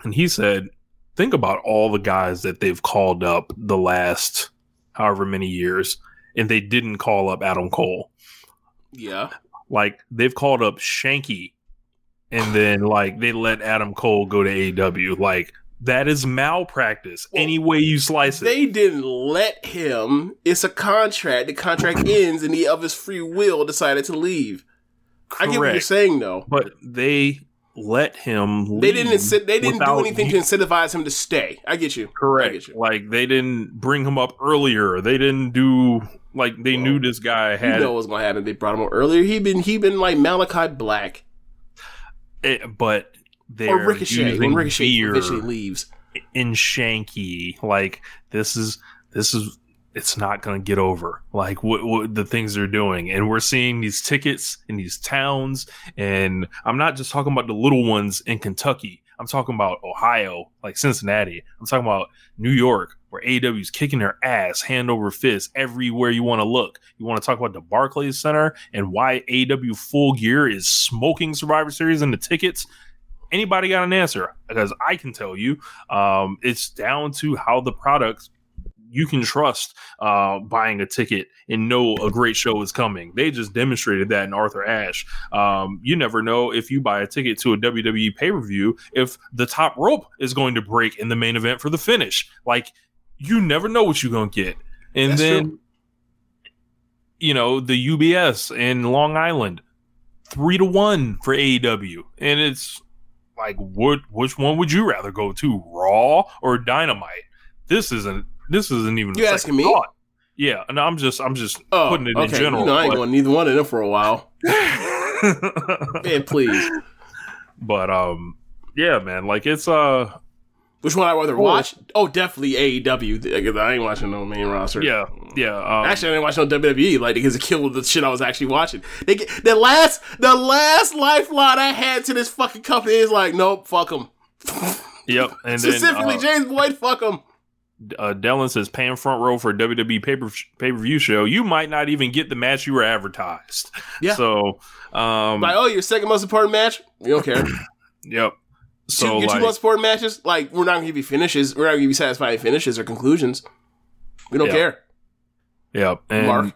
and he said, "Think about all the guys that they've called up the last however many years, and they didn't call up Adam Cole. Yeah. Like they've called up Shanky." And then, like, they let Adam Cole go to AEW. Like, that is malpractice. any way you slice it. They didn't let him. It's a contract. The contract (clears throat) ends, and he of his free will decided to leave. I get what you're saying, though. But they let him. They didn't. Incent- they didn't do anything to incentivize him to stay. I get you. Correct. Get you. Like they didn't bring him up earlier. They didn't do like they knew this guy You had know what's gonna happen. They brought him up earlier. He been he been like Malachi Black it, but they're or Ricochet when Ricochet eventually leaves. in Shanky. Like this is this is it's not going to get over. Like what, what the things they're doing, and we're seeing these tickets in these towns, and I'm not just talking about the little ones in Kentucky. I'm talking about Ohio, like Cincinnati. I'm talking about New York, where AEW is kicking their ass hand over fist everywhere you want to look. You want to talk about the Barclays Center and why AEW Full Gear is smoking Survivor Series in the tickets anybody got an answer? Because i can tell you um, it's down to how the product you can trust uh, buying a ticket and know a great show is coming. They just demonstrated that in arthur ashe. Um, you never know if you buy a ticket to a wwe pay-per-view if the top rope is going to break in the main event for the finish. Like you never know what you're going to get. And That's then true. you know the ubs in long island three to one for AEW, and it's like, what? Which one would you rather go to, Raw or Dynamite? This isn't. This isn't even. a You asking me? thought. Yeah, and I'm just. I'm just Oh, putting it okay. in general. You know, I ain't but- going neither one of them for a while. (laughs) Man, please. but um, yeah, man. Like it's uh, Which one I rather watch? Oh, definitely AEW. I ain't watching no main roster. yeah, yeah. Um, Actually, I didn't watch no WWE, like because it killed the shit I was actually watching. They get, the last, the last lifeline I had to this fucking company is like, nope, fuck them. (laughs) yep. And Specifically, then uh, James Boyd, fuck them. uh, Dylan says paying front row for a WWE pay pay per view show. You might not even get the match you were advertised. Yeah. So um, Like, oh, your second most important match? We don't care. (coughs) yep. So your two like, most important matches? Like, we're not gonna give you finishes. We're not gonna give you satisfying finishes or conclusions. We don't Yeah. care. Yep. And, Mark.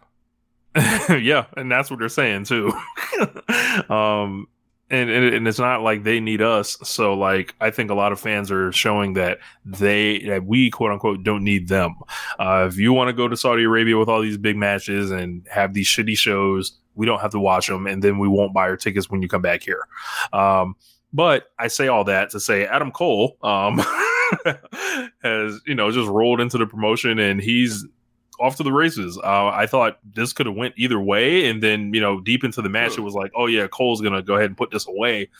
(laughs) yeah, and that's what they're saying too. (laughs) um, and, and and it's not like they need us. So like, I think a lot of fans are showing that they that we quote unquote don't need them. Uh, if you want to go to Saudi Arabia with all these big matches and have these shitty shows, we don't have to watch them, and then we won't buy our tickets when you come back here. Um, but I say all that to say Adam Cole um, (laughs) has you know just rolled into the promotion and he's off to the races. Uh, I thought this could have went either way, and then you know deep into the match it was like, oh yeah, Cole's gonna go ahead and put this away.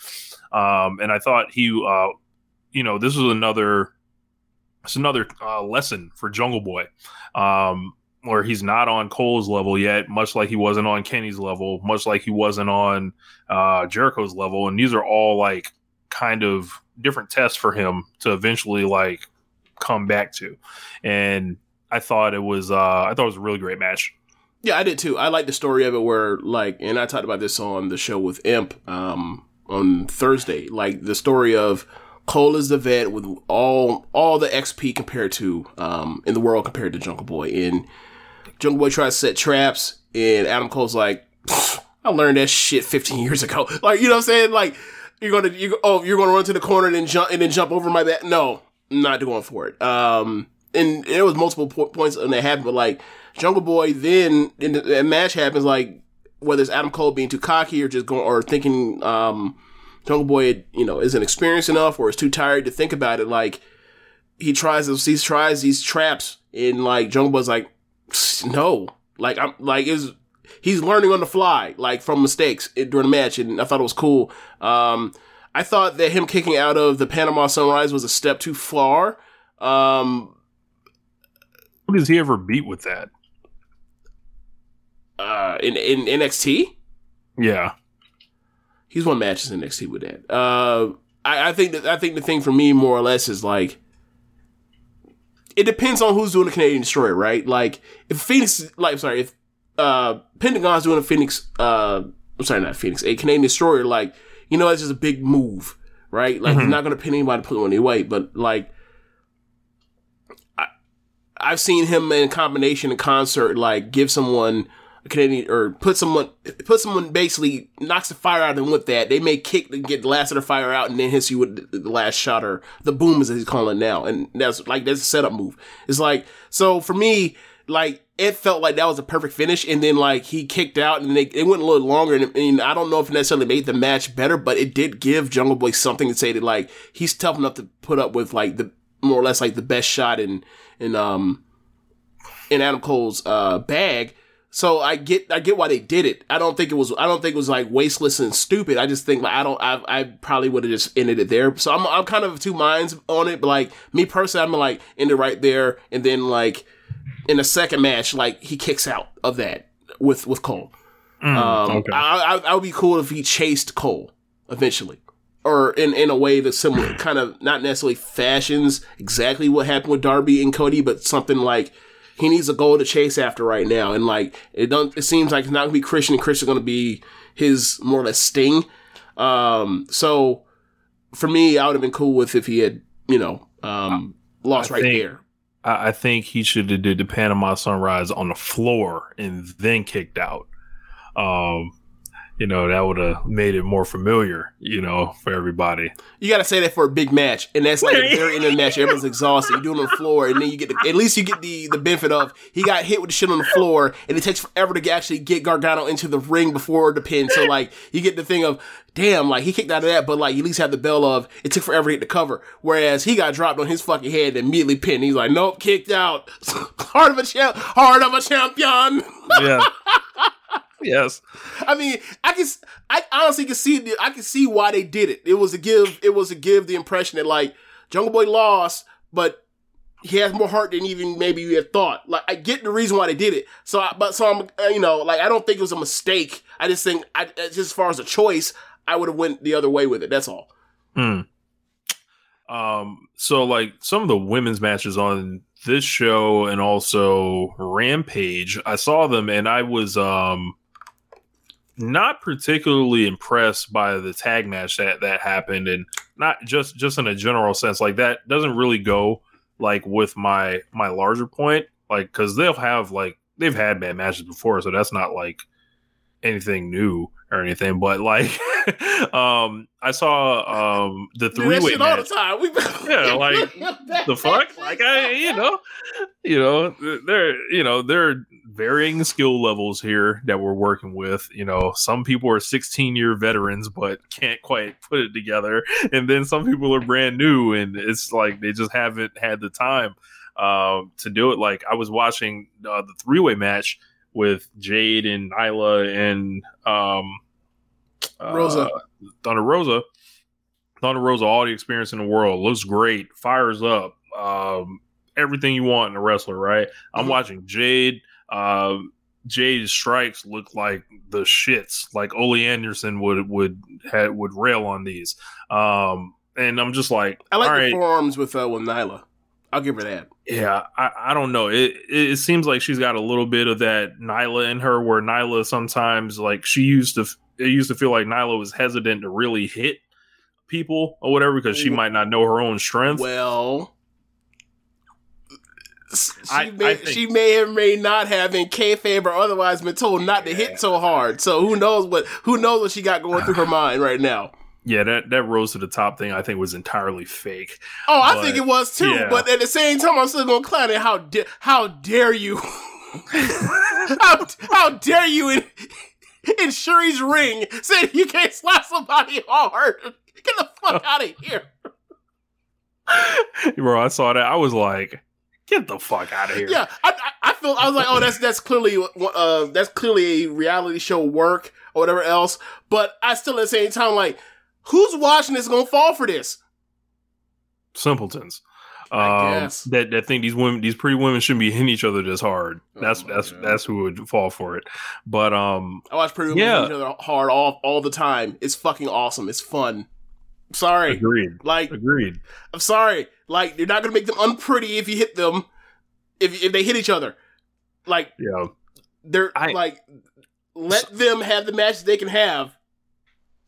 Um, and I thought he, uh, you know, this was another, it's another uh, lesson for Jungle Boy. Um, where he's not on Cole's level yet, much like he wasn't on Kenny's level, much like he wasn't on uh, Jericho's level, and these are all like kind of different tests for him to eventually like come back to. And I thought it was, uh, I thought it was a really great match. Yeah, I did too. I like the story of it where like and I talked about this on the show with Imp um on Thursday. Like the story of Cole is the vet with all all the XP compared to um in the world compared to Jungle Boy. And Jungle Boy tries to set traps and Adam Cole's like I learned that shit 15 years ago. (laughs) Like, you know what I'm saying? Like you're to you oh, you're to run to the corner and then jump and then jump over my back. No, not going for it. Um and there was multiple po- points when that happened, but like Jungle Boy then in the, the match happens like whether it's Adam Cole being too cocky or just going or thinking um Jungle Boy you know isn't experienced enough or is too tired to think about it like he tries he tries these traps and like Jungle Boy's like no like I'm like is he's learning on the fly like from mistakes during the match and I thought it was cool um I thought that him kicking out of the Panama Sunrise was a step too far um Who does he ever beat with that? uh, in in NXT. Yeah. He's won matches in NXT with that. Uh, I, I think that I think the thing for me more or less is like it depends on who's doing the Canadian Destroyer, right? Like if Phoenix, like sorry, if uh Pentagon's doing a Phoenix, uh, I'm sorry, not Phoenix, a Canadian Destroyer, like you know, it's just a big move, right? Like he's not gonna pin anybody to put him any weight, but like I, I've seen him in combination in concert, like give someone Canadian or put someone put someone basically knocks the fire out of them with that. They may kick to get the last of the fire out and then hits you with the, last shot or the boom as he's calling now. And that's like that's a setup move. It's like so for me, like it felt like that was a perfect finish, and then like he kicked out, and they it went a little longer. And, and I don't know if it necessarily made the match better, but it did give Jungle Boy something to say that like he's tough enough to put up with like the more or less like the best shot in in um in Adam Cole's uh bag. So I get I get why they did it. I don't think it was I don't think it was like wasteless and stupid. I just think like I don't I I probably would have just ended it there. So I'm I'm kind of two minds on it. But like me personally, I'm like end it right there, and then like in the second match, like he kicks out of that with with Cole. um, okay. I, I I would be cool if he chased Cole eventually, or in in a way that similar, kind of not necessarily fashions exactly what happened with Darby and Cody, but something like he needs a goal to chase after right now, and like it don't. It seems like it's not gonna be Christian, and Christian's gonna be his more or less sting. Um, so for me, I would have been cool with if he had you know um lost I right think- there. I, I think he should have did the Panama Sunrise on the floor and then kicked out. Um, you know, that would have made it more familiar, you know, for everybody. You gotta say that for a big match, and that's like the very end of the match. Everyone's exhausted. You do it on the floor, and then you get the, at least you get the the benefit of he got hit with the shit on the floor, and it takes forever to get- actually get Gargano into the ring before the pin. So like you get the thing of damn, like he kicked out of that, but like you at least have the bell of it took forever to get the cover. Whereas he got dropped on his fucking head and immediately pinned. He's like, nope, kicked out. (laughs) heart of a champ, heart of a champion. Yeah. (laughs) yes. I mean, I can, I honestly can see, the- I can see why they did it. It was to give, it was to give the impression that like Jungle Boy lost, but he has more heart than even maybe you had thought. Like I get the reason why they did it. So, I, but so I'm, uh, you know, like I don't think it was a mistake. I just think, I uh, just as far as a choice, I would have went the other way with it. That's all. Hmm. Um, so like some of the women's matches on this show and also Rampage, I saw them and I was um not particularly impressed by the tag match that that happened and not just just in a general sense like that doesn't really go like with my my larger point like cuz they'll have like they've had bad matches before so that's not like anything new or anything but like (laughs) um I saw um the three way all the time. We, (laughs) Yeah, like, (laughs) the fuck like I you know you know they're you know there are varying skill levels here that we're working with you know some people are 16 year veterans but can't quite put it together (laughs) and then some people are brand new and it's like they just haven't had the time um to do it like I was watching uh, the three way match with Jade and Nyla and um uh, Rosa. Thunder Rosa Thunder Rosa, all the experience in the world, looks great, fires up, um, everything you want in a wrestler, right? I'm Mhm. watching Jade. Uh, Jade's strikes look like the shits, like Ole Anderson would would had would rail on these. Um, and I'm just like, I like the right, forearms with uh, with Nyla. I'll give her that. yeah, I, I don't know. It, it it seems like she's got a little bit of that Nyla in her, where Nyla sometimes like she used to. It used to feel like Nyla was hesitant to really hit people or whatever because she might not know her own strength. Well, she, I- may, I think- she may or may not have in kayfabe or otherwise been told not to hit so hard. So who knows what who knows what she got going through her (sighs) mind right now. Yeah, that that Rhodes to the Top thing I think was entirely fake. Oh, I think it was too. yeah. But at the same time, I'm still gonna clown it. How da- how dare you? (laughs) how, how dare you in in Syuri's ring say you can't slap somebody hard? Get the fuck (laughs) out of here! Bro, I saw that. I was like, get the fuck out of here. Yeah, I, I I feel I was like, oh, that's that's clearly uh that's clearly a reality show work or whatever else. But I still at the same time like, who's watching this gonna fall for this? Simpletons. Um, that that think these women, these pretty women, shouldn't be hitting each other this hard. Oh That's that's that's who would fall for it. But um, I watch Pretty Women Yeah. hit each other hard all all the time. It's fucking awesome. It's fun. Sorry, agreed, like agreed. I'm sorry. Like you're not gonna make them unpretty if you hit them. If if they hit each other, like Yeah, they're I- like let them have the matches they can have.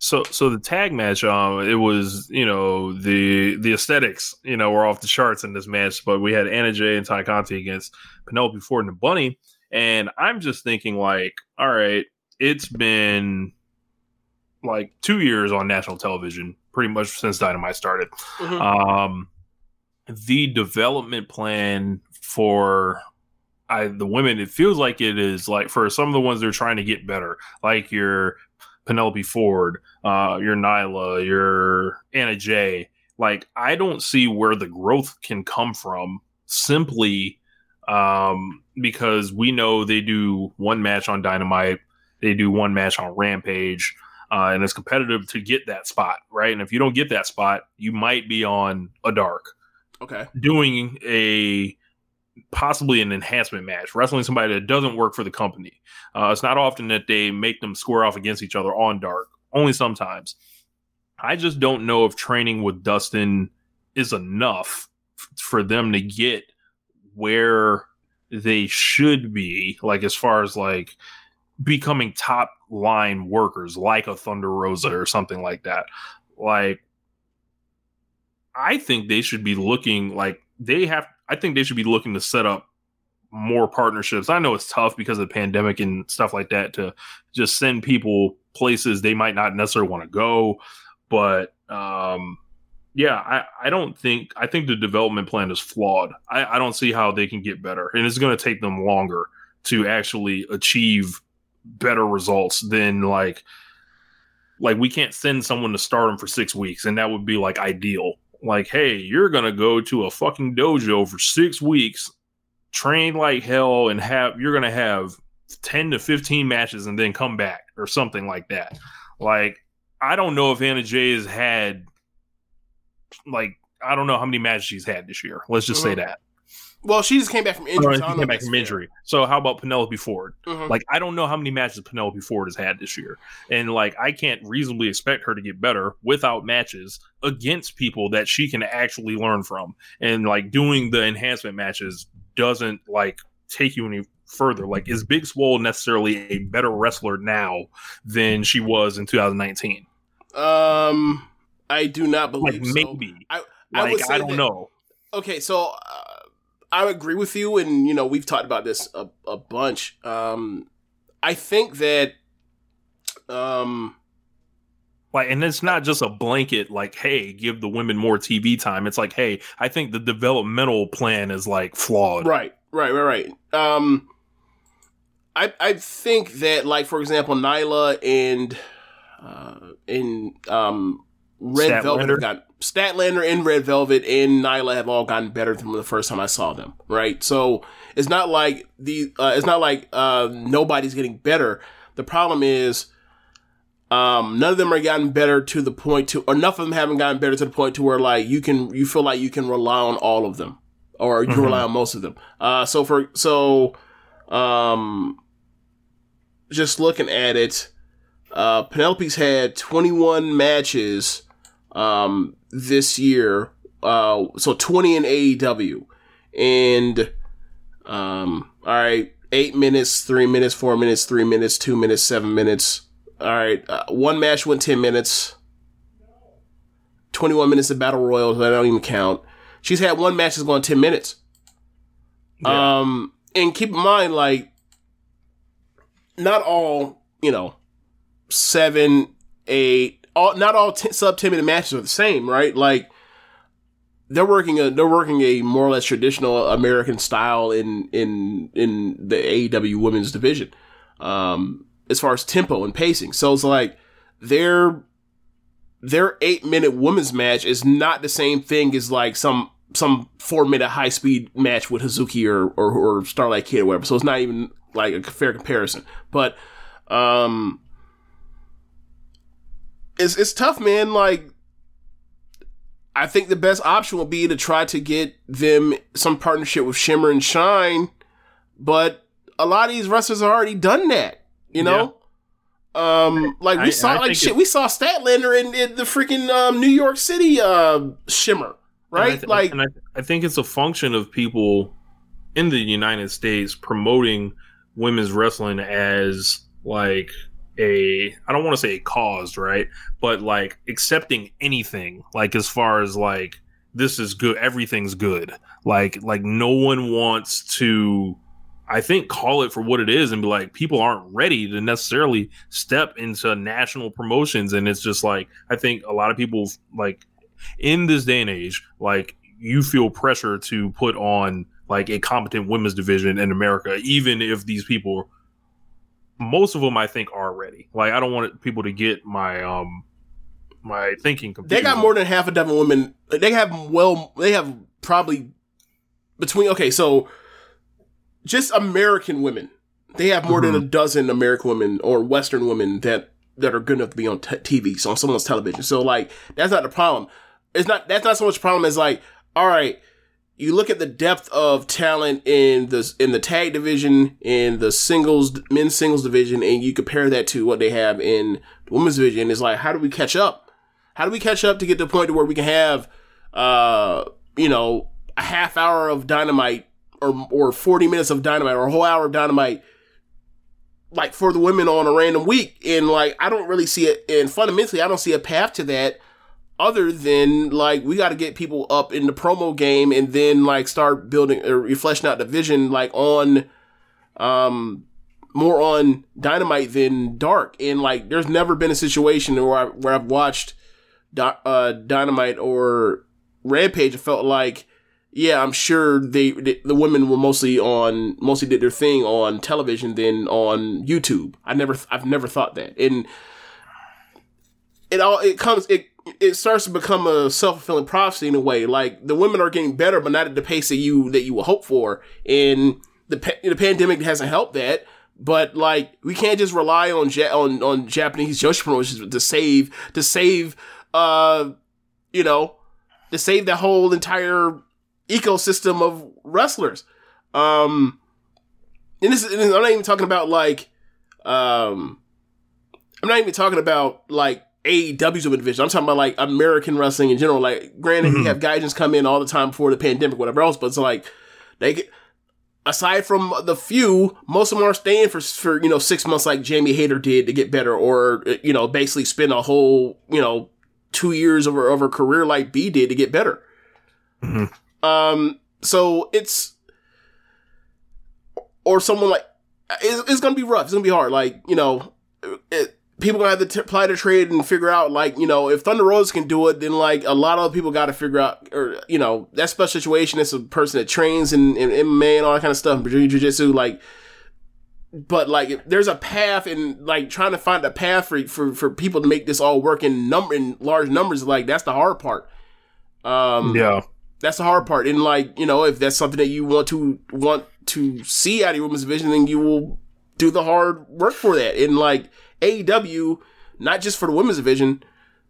So so the tag match, um, it was you know the the aesthetics, you know, were off the charts in this match. But we had Anna Jay and Tay Conti against Penelope Ford and the Bunny, and I'm just thinking like, all right, it's been like two years on national television, pretty much since Dynamite started. Mhm. Um, the development plan for I, the women, it feels like it is like for some of the ones they're trying to get better, like your Penelope Ford, uh, your Nyla, your Anna Jay. Like, I don't see where the growth can come from simply um, because we know they do one match on Dynamite, they do one match on Rampage, uh, and it's competitive to get that spot, right? And if you don't get that spot, you might be on a dark Okay. doing a possibly an enhancement match, wrestling somebody that doesn't work for the company. Uh, it's not often that they make them square off against each other on dark, only sometimes. I just don't know if training with Dustin is enough f- for them to get where they should be, like as far as like becoming top line workers, like a Thunder Rosa or something like that. Like, I think they should be looking like they have. I think they should be looking to set up more partnerships. I know it's tough because of the pandemic and stuff like that to just send people places they might not necessarily want to go. But um, yeah, I, I don't think I think the development plan is flawed. I, I don't see how they can get better, and it's going to take them longer to actually achieve better results than like like we can't send someone to stardom for six weeks, and that would be like ideal. Like, hey, you're gonna go to a fucking dojo for six weeks, train like hell, and have you're gonna have ten to fifteen matches, and then come back or something like that. Like, I don't know if Anna Jay has had like I don't know how many matches she's had this year. Let's just say Mhm. that. Well, she just came back from injury. Or so I don't know came back from that's injury. So how about Penelope Ford? Mhm. Like I don't know how many matches Penelope Ford has had this year, and like I can't reasonably expect her to get better without matches against people that she can actually learn from. And like doing the enhancement matches doesn't like take you any further. Like is Big Swole necessarily a better wrestler now than she was in 2019? Um, I do not Like believe so. maybe. I, I Like I don't that- know. Okay, so uh, I agree with you, and you know we've talked about this a, a bunch. Um, I think that um, Like, and it's not just a blanket, like, hey, give the women more TV time. It's like, hey, I think the developmental plan is like flawed. right, right, right, right. Um, I I think that like for example, Nyla and uh, and um, Red Velvet Statlander? have got Statlander and Red Velvet and Nyla have all gotten better than the first time I saw them. Right, so it's not like the uh, it's not like uh, nobody's getting better. The problem is. Um, none of them are gotten better to the point to, enough of them haven't gotten better to the point to where like you can, you feel like you can rely on all of them, or you Mhm. rely on most of them. Uh, so for so, um, just looking at it, uh, Penelope's had 21 matches, um, this year. Uh, so 20 in AEW, and um, all right, eight minutes, three minutes, four minutes, three minutes, two minutes, seven minutes. All right, uh, one match went 10 minutes. 21 minutes of battle royals. I don't even count. She's had one match that's gone 10 minutes. Um, and keep in mind, like, not all, you know, seven, eight, all, not all t- sub 10 minute matches are the same, right? Like, they're working a they're working a more or less traditional American style in in in the AEW women's division, um, as far as tempo and pacing. So it's like their their eight minute women's match is not the same thing as like some some four minute high speed match with Hazuki or, or or Starlight Kid or whatever. So it's not even like a fair comparison. But um, it's it's tough, man. Like. I think the best option would be to try to get them some partnership with Shimmer and Shine, but a lot of these wrestlers have already done that. You know, um, like we I- saw, I like shit, we saw Statlander in, in the freaking um, New York City uh, Shimmer, And right? th- like, and I, I think it's a function of people in the United States promoting women's wrestling as like a I don't want to say a cause, right? But like accepting anything, like as far as like this is good, everything's good. Like like no one wants to I think call it for what it is and be like people aren't ready to necessarily step into national promotions and it's just like I think a lot of people like in this day and age, like you feel pressure to put on like a competent women's division in America, even if these people, most of them, I think, are ready. Like I don't want people to get my um my thinking confused. they got more than half a dozen women. They have well, they have probably between okay, so just American women. They have more than a dozen American women or Western women that that are good enough to be on t- TV, so on someone's television. So like that's not the problem. It's not that's not so much a problem as like all right. You look at the depth of talent in the in the tag division, in the singles men's singles division, and you compare that to what they have in the women's division. It's like, how do we catch up? How do we catch up to get to the point to where we can have, uh, you know, a half hour of dynamite or or forty minutes of dynamite or a whole hour of dynamite, like for the women on a random week? And like, I don't really see it. And fundamentally, I don't see a path to that other than like we got to get people up in the promo game and then like start building or fleshing out the vision like on um more on dynamite than dark. And like there's never been a situation where I, where I've watched uh dynamite or rampage and felt like yeah I'm sure they, the the women were mostly on mostly did their thing on television than on YouTube. I never I've never thought that. And it all it comes it it starts to become a self fulfilling prophecy in a way. Like the women are getting better, but not at the pace that you that you would hope for. And the the pandemic hasn't helped that. But like we can't just rely on ja- on on Japanese (laughs) Joshi promotions to save to save uh you know to save the whole entire ecosystem of wrestlers. Um, and this is, and I'm not even talking about like um I'm not even talking about like AEW's women division. I'm talking about like American wrestling in general. Like, granted, you have guys come in all the time before the pandemic, whatever else, but it's like they get. Aside from the few, most of them are staying for for you know six months, like Jamie Hayter did to get better, or you know basically spend a whole you know two years of her, of her career like Bea did to get better. Um, so it's or someone like it's, it's gonna be rough. It's gonna be hard. Like you know, it, people gonna have to t- apply to trade and figure out like you know if Thunder Rosa can do it, then like a lot of people got to figure out or you know that special situation is a person that trains in, in MMA and all that kind of stuff, Brazilian Jiu Jitsu, like. But like, there's a path, and like trying to find a path for for for people to make this all work in number in large numbers, like that's the hard part. Um, Yeah. that's the hard part. And like, you know, if that's something that you want to want to see out of your women's division, then you will do the hard work for that. And like AEW, not just for the women's division,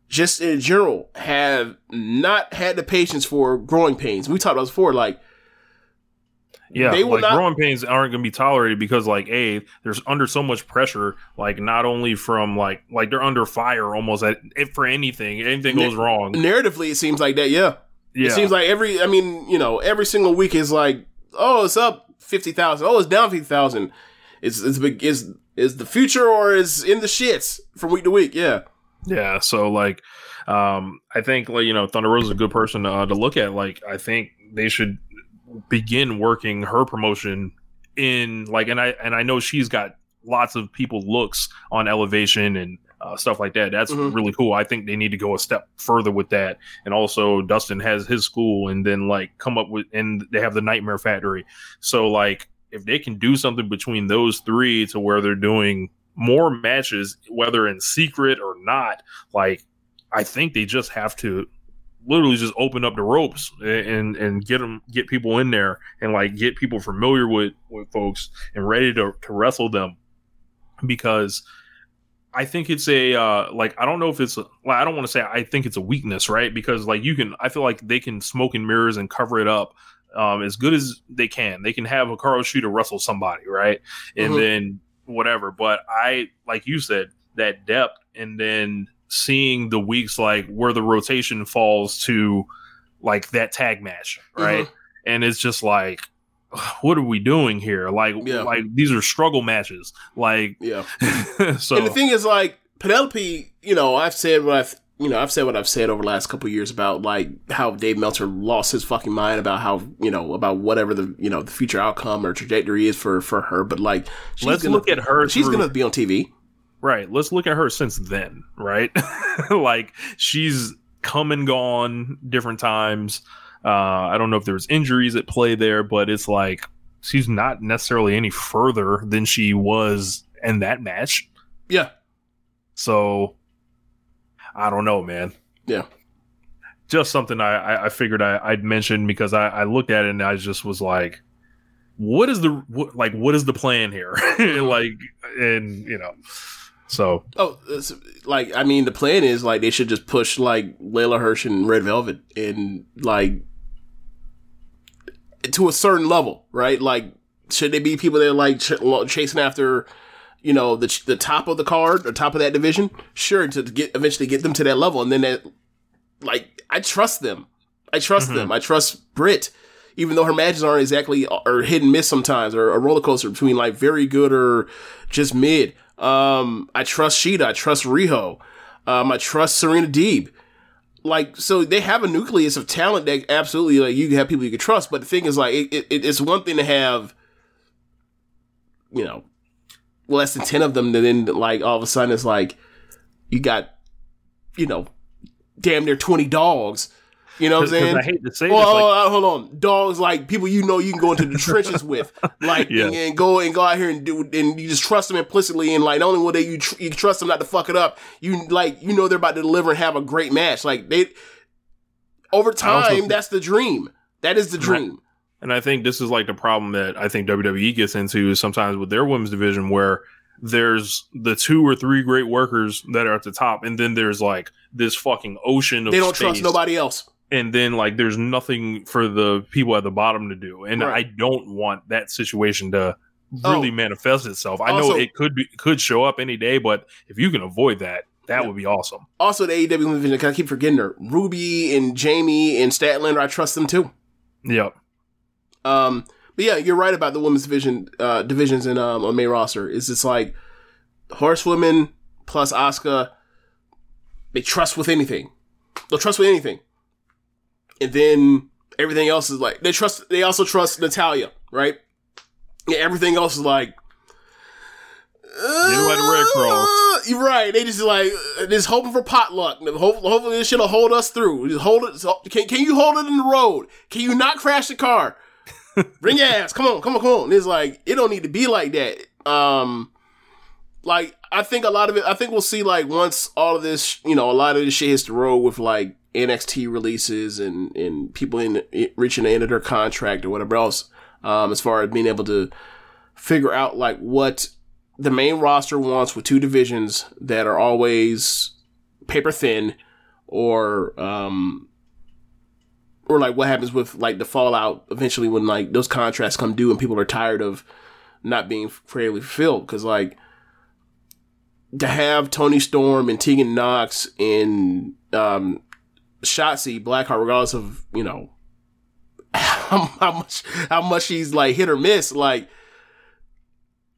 just in general, have not had the patience for growing pains. We talked about this before, like Yeah, They will like not- growing pains aren't going to be tolerated because, like, a there's under so much pressure, like not only from like like they're under fire almost at if for anything, anything goes wrong. narratively, it seems like that. Yeah, Yeah, it seems like every. I mean, you know, every single week is like, oh, it's up fifty thousand. Oh, it's down fifty thousand. It's it's big. Is the future or is in the shits from week to week? Yeah. Yeah, so like, um, I think like you know Thunder Rosa is a good person uh, to look at. Like, I think they should begin working her promotion in like, and I and I know she's got lots of people looks on elevation and uh, stuff like that. That's Mhm. really cool. I think they need to go a step further with that. And also, Dustin has his school, and then like come up with, and they have the Nightmare Factory. So like, if they can do something between those three to where they're doing more matches, whether in secret or not, like I think they just have to literally just open up the ropes and and get them get people in there and like get people familiar with with folks and ready to to wrestle them because I think it's a uh, like I don't know if it's a, I don't want to say I think it's a weakness, right? Because like you can, I feel like they can smoke and mirrors and cover it up um, as good as they can. They can have a Carl Shooter wrestle somebody, right? And Mhm. then whatever. But I, like you said, that depth, and then seeing the weeks like where the rotation falls to like that tag match, right? And it's just like, (sighs) what are we doing here? Like, Yeah. like these are struggle matches. Like, Yeah. (laughs) so and the thing is, like Penelope, you know, I've said what I've, you know, I've said what I've said over the last couple of years about like how Dave Meltzer lost his fucking mind about how you know about whatever the you know the future outcome or trajectory is for for her. But like, she's Let's gonna, look at her She's through- gonna be on TV. Right. Let's look at her since then, right? (laughs) like she's come and gone different times. Uh, I don't know if there's injuries at play there, but it's like she's not necessarily any further than she was in that match. Yeah. So I don't know, man. Yeah. Just something I, I, figured I, I'd mention because I, I looked at it and I just was like, what is the what, like what is the plan here? (laughs) Mm-hmm. like and you know. So Oh, like I mean, the plan is like they should just push like Leyla Hirsch and Red Velvet and like to a certain level, right? Like, should they be people that are like ch- chasing after, you know, the the top of the card or top of that division? Sure, to get eventually get them to that level, and then that, like, I trust them. I trust them. I trust Britt, even though her matches aren't exactly or hit and miss sometimes, or a roller coaster between like very good or just mid. Um, I trust Shida. I trust Riho. Um, I trust Serena Deeb. Like, so they have a nucleus of talent that absolutely like you have people you can trust. But the thing is, like, it, it, it's one thing to have, you know, less than ten of them, then like all of a sudden it's like you got, you know, damn near twenty dogs. You know what I'm saying? I hate to say well, this, like- uh, hold on. Dogs like people you know you can go into the trenches with, (laughs) like Yeah. and, and go and go out here and do, and you just trust them implicitly, and like not only will they you tr- you trust them not to fuck it up, you like you know they're about to deliver and have a great match. Like they over also time, that's the dream. That is the dream. And I think this is like the problem that I think WWE gets into is sometimes with their women's division where there's the two or three great workers that are at the top, and then there's like this fucking ocean of They don't trust nobody else. and then like there's nothing for the people at the bottom to do and Right. i don't want that situation to oh. really Oh. manifest itself i know it could be could show up any day but if you can avoid that that would be awesome Also, the AEW women's division, I keep forgetting her. Ruby and Jamie and Statlander, I trust them too. yep Um, but yeah, you're right about the women's division uh, divisions in um, on main roster. Is it's like horsewomen plus Asuka. They trust with anything. They'll trust with anything, and then everything else is like they trust. They also trust Natalya, right? Yeah, everything else is like. By the Red Cross. Uh, You're right. They just like just hoping for potluck. Hopefully, this shit'll hold us through. Just hold it. Can, can you hold it in the road? Can you not crash the car? Bring your ass. Come on, come on, come on. It's like it don't need to be like that. Um, like I think a lot of it. I think we'll see like once all of this, you know, a lot of this shit hits the road with like NXT releases and and people in reaching the end of their contract or whatever else. Um, as far as being able to figure out like what the main roster wants with two divisions that are always paper thin or um or like what happens with like the fallout eventually when like those contracts come due and people are tired of not being fairly fulfilled? Because like to have Toni Storm and Tegan Knox and um Shotzi Blackheart regardless of you know (laughs) how, how much how much she's like hit or miss like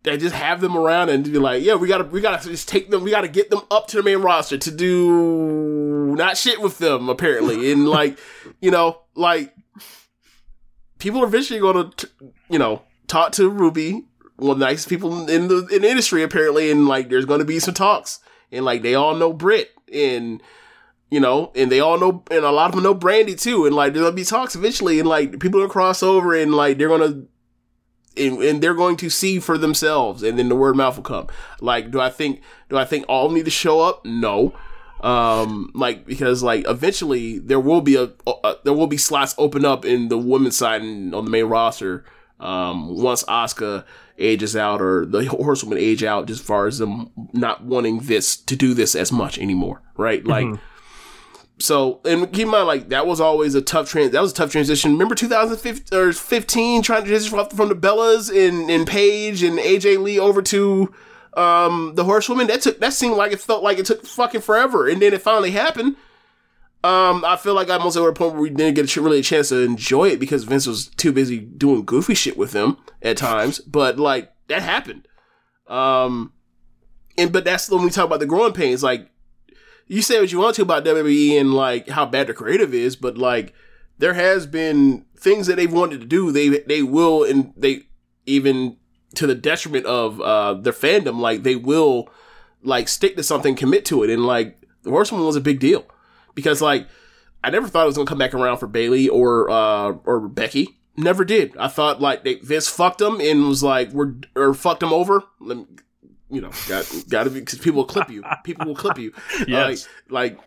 they just have them around and be like, yeah, we gotta we gotta just take them, we gotta get them up to the main roster to do not shit with them apparently, and like you know, like people are eventually gonna you know talk to Ruby, one of the nicest people in the in the industry apparently, and like there's gonna be some talks, and like they all know Britt and. You know, and they all know, and a lot of them know Brandi too, and like gonna be talks eventually, and like people are gonna cross over, and like they're gonna and, and they're going to see for themselves and then the word mouth will come like do i think do i think all need to show up no um like because like eventually there will be a, a there will be slots open up in the women's side and on the main roster Um, once Asuka ages out or the horsewoman age out, as far as them not wanting this to do this as much anymore, right? Like, so and keep in mind, like that was always a tough trans. That was a tough transition. Remember 2015 or 15 trying to transition from- from the Bellas and and Paige and AJ Lee over to um the horsewoman. That took that seemed like it felt like it took fucking forever, and then it finally happened. Um, I feel like I'm also at a point where we didn't get a, really a chance to enjoy it because Vince was too busy doing goofy shit with them at times. But like that happened. Um, and but that's when we talk about the growing pains. Like you say what you want to about WWE and like how bad the creative is, but like there has been things that they've wanted to do. They they will and they even to the detriment of uh their fandom. Like they will like stick to something, commit to it, and like the worst one was a big deal because like I never thought it was gonna come back around for Bayley or uh or Becky. Never did. I thought like they Vince fucked them and was like we're or fucked them over. Let me, you know, got got to be because people will clip you. People will clip you. (laughs) Yes. Like, like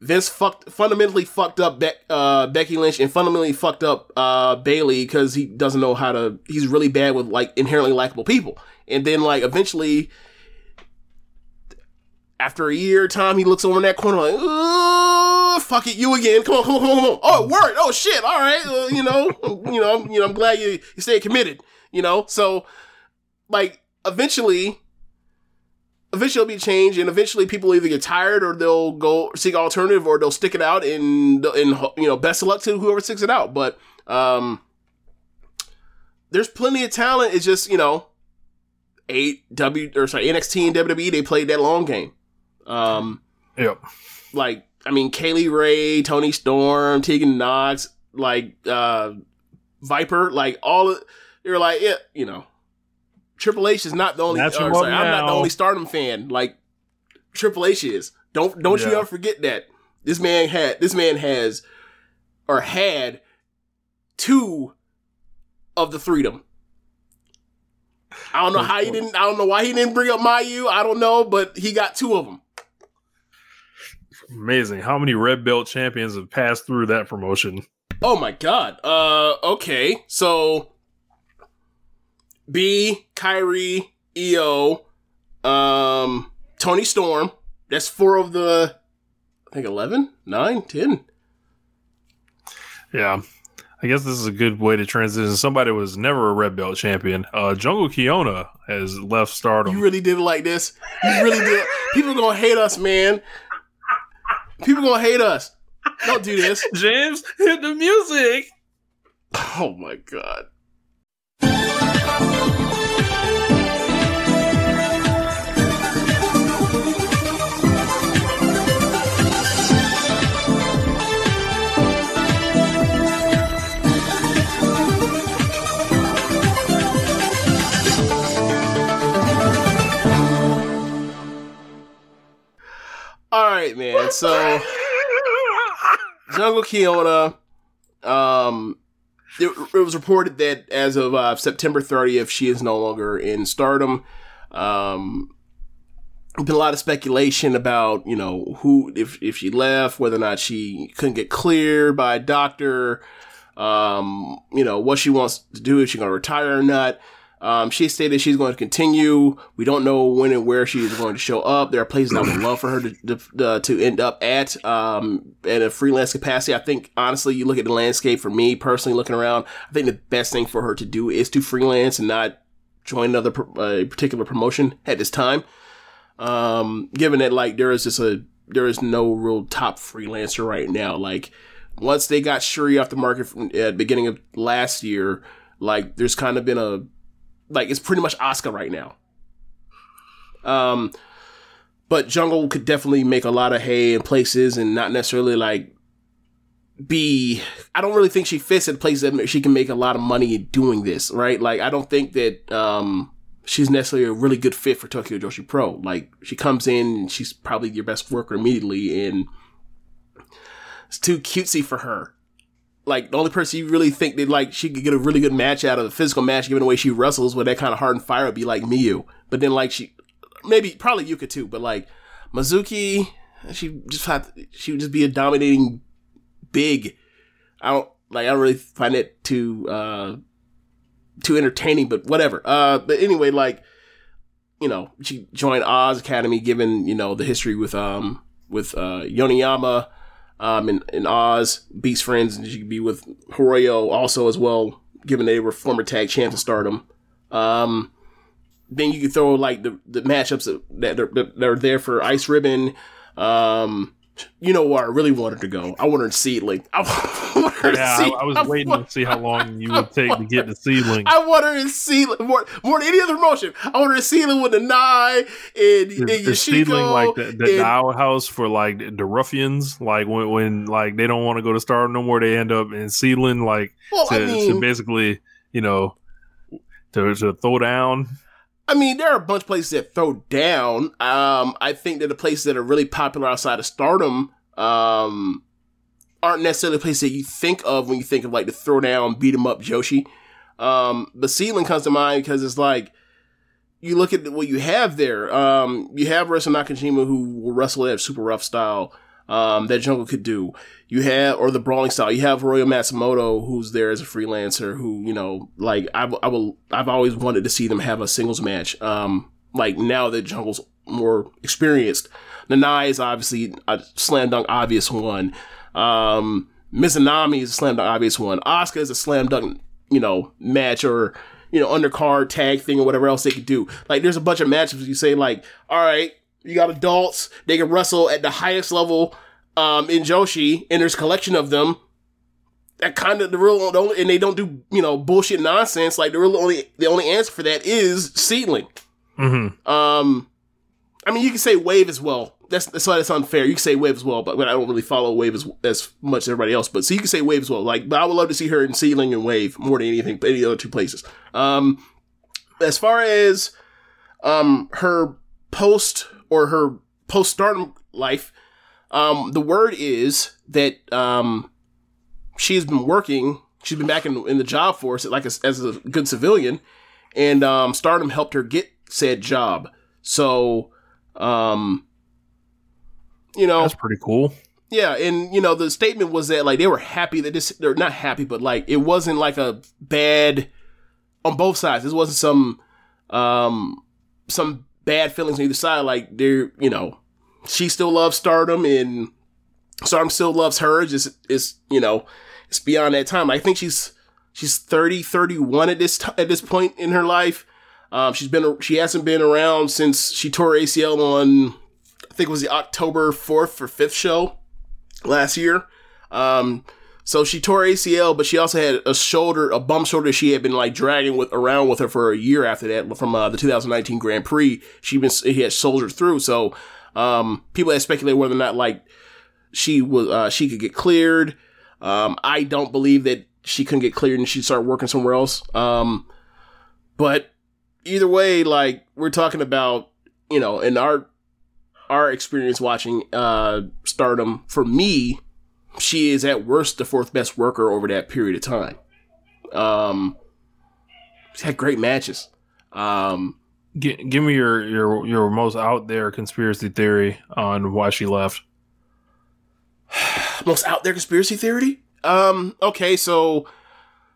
Vince fucked fundamentally fucked up Be- uh, Becky Lynch and fundamentally fucked up uh, Bayley because he doesn't know how to. He's really bad with like inherently likable people. And then like eventually, after a year time, he looks over in that corner like, fuck it, you again. Come on, come on, come on, come on. Oh, it worked. Oh shit. All right. Uh, you know, (laughs) you know, I'm, you know, I'm glad you you stayed committed. You know, so like eventually eventually it'll be changed and eventually people either get tired or they'll go seek alternative or they'll stick it out and and you know best of luck to whoever sticks it out but um there's plenty of talent it's just you know eight w or sorry nxt and wwe they played that long game um Yep. like I mean Kylie Rae, Toni Storm, Tegan Knox, like uh Viper, like all of they're like yeah, you know. Triple H is not the only. Sorry, I'm not the only Stardom fan. Like Triple H is. Don't don't you ever forget that this man had this man has or had two of the freedom. I don't know how he didn't. I don't know why he didn't bring up Mayu. I don't know, but he got two of them. Amazing. How many red belt champions have passed through that promotion? Oh my god. Uh okay. So Bea, Kairi, Io, um, Toni Storm. That's four of the I think 11, 9, 10. Yeah. I guess this is a good way to transition. Somebody was never a red belt champion. Uh, Jungle Kyona has left Stardom. You really did it like this. You really did. People gonna hate us, man. People gonna hate us. Don't do this. (laughs) James, hit the music. Oh my god. All right, man. So Jungle Kyona, um, it, it was reported that as of uh, September 30th, she is no longer in Stardom. Um, been a lot of speculation about you know who if if she left, whether or not she couldn't get cleared by a doctor. Um, you know what she wants to do, if she's going to retire or not. Um, she stated she's going to continue. We don't know when and where she is going to show up. There are places I would (clears throat) love for her to to, uh, to end up at um, in a freelance capacity. I think honestly, you look at the landscape for me personally, looking around, I think the best thing for her to do is to freelance and not join another uh, particular promotion at this time. Um, given that like there is just a there is no real top freelancer right now. Like once they got Syuri off the market from, at the beginning of last year, like there's kind of been a like it's pretty much Oscar right now. Um, but Jungle could definitely make a lot of hay in places and not necessarily like be. I don't really think she fits in places that she can make a lot of money doing this, right? Like I don't think that um she's necessarily a really good fit for Tokyo Joshi Pro. Like she comes in and she's probably your best worker immediately, and it's too cutesy for her like the only person you really think that like she could get a really good match out of a physical match, given the way she wrestles with that kind of heart and fire, would be like Miyu. But then like she, maybe probably Yuka too. But like Mizuki, she just had she would just be a dominating big. I don't like. I don't really find it too uh too entertaining, but whatever. Uh, but anyway, like you know, she joined Oz Academy, given you know the history with um with uh Yoneyama um in, in Oz, Beast Friends, and she could be with Hiroyo also as well, given they were former tag champs of Stardom. Um, then you could throw like the the matchups that that are, that are there for Ice Ribbon. Um, you know where I really wanted to go? I wanted SEAdLINNNG. (laughs) I wanted yeah, I, I was waiting to see how long (laughs) you would take to get to SEAdLINNNG. I wanted to see more, more than any other promotion. I wanted to see them with the Nye and, the, and like the, the, and, outhouse for like the ruffians, like when, when like they don't want to go to Star no more, they end up in SEAdLINNNG, like Well, to, I mean- to basically, you know, to, to throw down. I mean, there are a bunch of places that throw down. Um, I think that the places that are really popular outside of Stardom, um, aren't necessarily places that you think of when you think of like the throw down, beat 'em up Joshi. Um, but SEAdLINNNG comes to mind because it's like you look at what you have there. Um, you have Arisa Nakajima who will wrestle that super rough style. Um, that Jungle could do. You have, or the brawling style. You have Hiroyo Matsumoto, who's there as a freelancer, who you know, like I will, I've always wanted to see them have a singles match. Um, like now that Jungle's more experienced, Nanae is obviously a slam dunk obvious one. Um, Mizunami is a slam dunk obvious one. Asuka is a slam dunk, you know, match or you know undercard tag thing or whatever else they could do. Like there's a bunch of matches you say like, all right, you got adults, they can wrestle at the highest level um, in Joshi, and there's a collection of them. That kind of the real the only, and they don't do you know bullshit nonsense. Like the real only the only answer for that is SEAdLINNNG. Mm-hmm. Um, I mean, you can say Wave as well. That's that's why that's unfair. You can say Wave as well, but, but I don't really follow Wave as as much as everybody else. But so you can say Wave as well. Like, but I would love to see her in SEAdLINNNG and Wave more than anything, but any other two places. Um, as far as um her post or her post stardom life, um, the word is that um she's been working. She's been back in, in the job force, like as, as a good civilian, and um, Stardom helped her get said job. So, um, you know, That's pretty cool. yeah, and you know the statement was that like they were happy that this they're not happy, but like it wasn't like a bad on both sides. This wasn't some um some bad feelings on either side. Like they're you know she still loves Stardom and Stardom still loves her. Just it's you know it's beyond that time. I think she's she's 30, 31 at this t- at this point in her life. Um, she's been she hasn't been around since she tore ACL on think it was the October fourth or fifth show last year. Um, so she tore ACL, but she also had a shoulder, a bum shoulder she had been like dragging with around with her for a year after that from uh, the 2019 Grand Prix. She been he had soldiered through. So um, people had speculated whether or not like she was uh, she could get cleared. Um, I don't believe that she couldn't get cleared and she'd start working somewhere else. Um, but either way, like we're talking about, you know, in our our experience watching uh Stardom, for me, she is at worst the fourth best worker over that period of time. Um, she's had great matches. Um, G- give me your, your your most out there conspiracy theory on why she left. (sighs) most out there conspiracy theory. Um, okay, so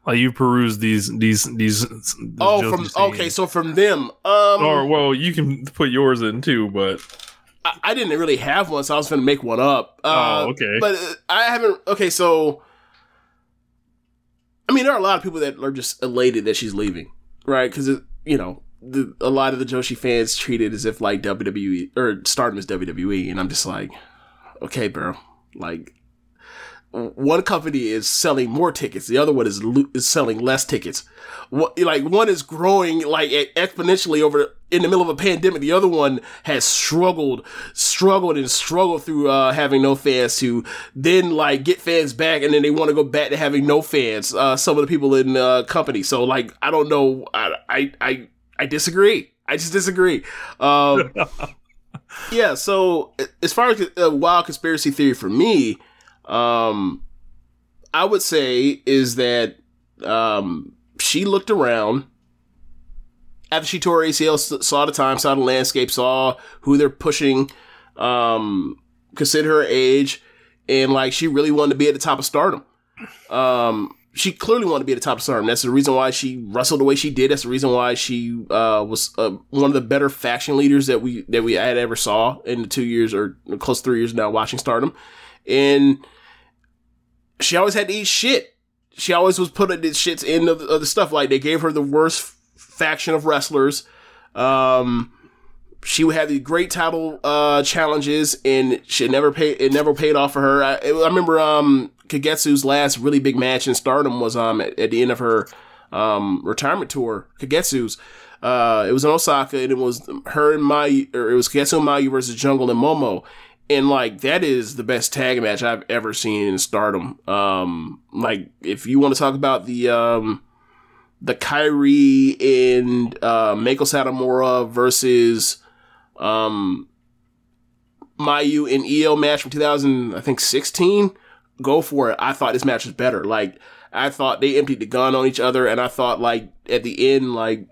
Like you perused these these these. these oh, from okay, so from them, um, or well, you can put yours in too, but I, I didn't really have one, so I was going to make one up. Uh, Oh, okay. But uh, I haven't. Okay, so I mean, there are a lot of people that are just elated that she's leaving, right? Because you know, the, a lot of the Joshi fans treat it as if like WWE or Stardom is WWE, and I'm just like, okay, bro, like. One company is selling more tickets. The other one is lo- is selling less tickets. What, like one is growing like exponentially over in the middle of a pandemic. The other one has struggled, struggled and struggled through uh, having no fans to then like get fans back, and then they want to go back to having no fans. Uh, some of the people in uh, company. So like I don't know. I I I, I disagree. I just disagree. Um, (laughs) yeah. So as far as a wild conspiracy theory for me, um, I would say is that um, she looked around after she tore ACL, saw the time, saw the landscape, saw who they're pushing, um, consider her age, and like she really wanted to be at the top of stardom. Um, she clearly wanted to be at the top of Stardom. That's the reason why she wrestled the way she did. That's the reason why she uh, was uh, one of the better faction leaders that we that we had ever saw in the two years or close three years now watching Stardom. And she always had to eat shit. She always was putting the shits in of the, of the stuff. Like they gave her the worst faction of wrestlers. Um, she would have these great title uh, challenges, and she never paid. It never paid off for her. I, I remember um, Kagetsu's last really big match in Stardom was um at, at the end of her um retirement tour. Kagetsu's. Uh, it was in Osaka, and it was her and my, or it was Kagetsu and Mayu versus Jungle and Momo, and like that is the best tag match I've ever seen in Stardom. Um, like if you want to talk about the um the Kairi and uh, Meiko Satomura versus um, Mayu and Io match from 2000, I think 16. Go for it. I thought this match was better. Like I thought they emptied the gun on each other, and I thought like at the end, like,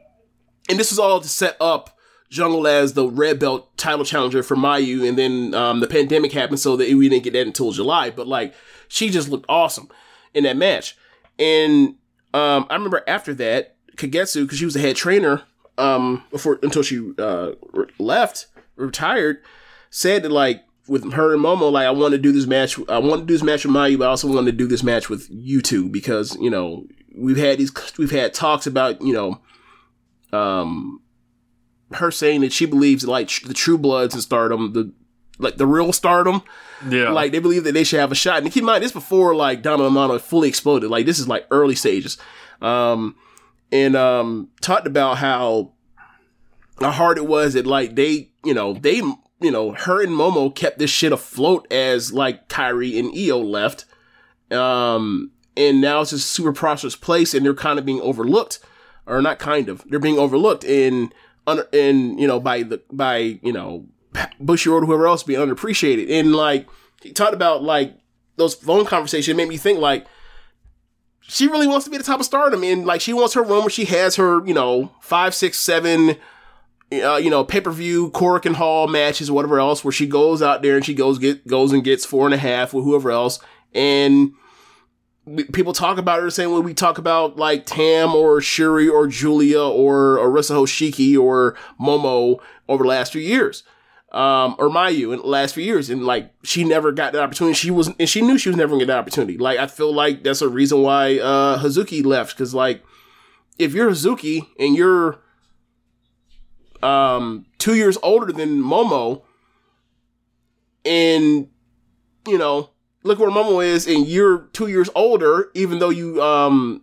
and this was all to set up Jungle as the red belt title challenger for Mayu, and then um, the pandemic happened, so that we didn't get that until July. But like, she just looked awesome in that match, and um, I remember after that, Kagetsu, because she was the head trainer, um, before until she uh re- left, retired, said that like with her and Momo, like I want to do this match. I want to do this match with Mayu, but I also want to do this match with you two because you know we've had these we've had talks about you know, um, her saying that she believes like tr- the True Bloods in Stardom, the like the real Stardom, Yeah. like they believe that they should have a shot. And keep in mind, this before like Donna Del Mondo fully exploded. Like this is like early stages. Um, and um, talked about how how hard it was that like they, you know, they, you know, her and Momo kept this shit afloat as like Kairi and Io left. Um, and now it's a super prosperous place, and they're kind of being overlooked, or not kind of, they're being overlooked in, under, in you know, by the by you know, Bushiroad, whoever else being underappreciated, and like he talked about like those phone conversations made me think like she really wants to be the top of stardom and like she wants her room where she has her you know five six seven uh, you know pay-per-view Korakuen Hall matches whatever else where she goes out there and she goes get goes and gets four and a half with whoever else. And people talk about her the same way we talk about like Tam or Syuri or Julia or Arisa Hoshiki or Momo over the last few years um, or Mayu in the last few years, and like she never got that opportunity. She was, and she knew she was never gonna get that opportunity. Like I feel like that's a reason why uh Hazuki left, because like if you're Hazuki and you're um two years older than Momo, and you know look where Momo is, and you're two years older, even though you um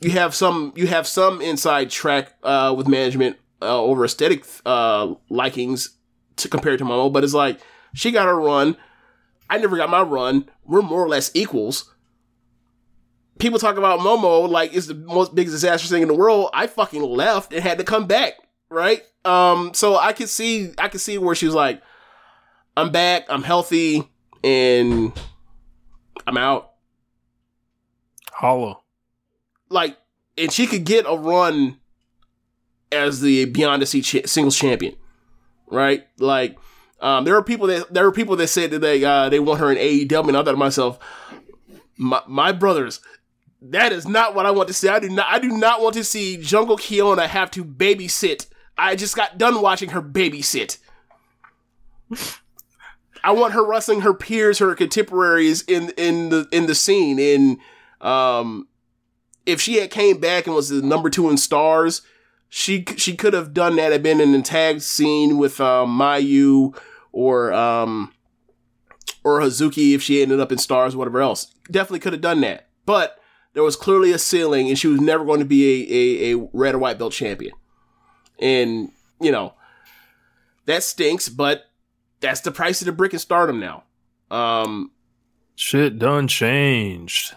you have some you have some inside track uh with management uh, over aesthetic uh likings to compare to Momo, but it's like she got her run. I never got my run. We're more or less equals. People talk about Momo like it's the most biggest disastrous thing in the world. I fucking left and had to come back, right? Um, so I could see I could see where she was like, I'm back, I'm healthy, and I'm out. Hollow. Like, and she could get a run as the Beyond the Sea cha- singles champion, right? Like, um, there are people that there are people that said that they uh, they want her in AEW, and I thought to myself, my, my brothers, that is not what I want to see. I do not I do not want to see Jungle Kyona have to babysit. I just got done watching her babysit. I want her wrestling her peers, her contemporaries in in the in the scene. And um, if she had came back and was the number two in stars, she she could have done that. Had been in the tag scene with um, Mayu or um or Hazuki if she ended up in stars, whatever else. Definitely could have done that. But there was clearly a ceiling, and she was never going to be a, a, a red or white belt champion. And you know that stinks, but that's the price of the brick in stardom now. Um, Shit done changed.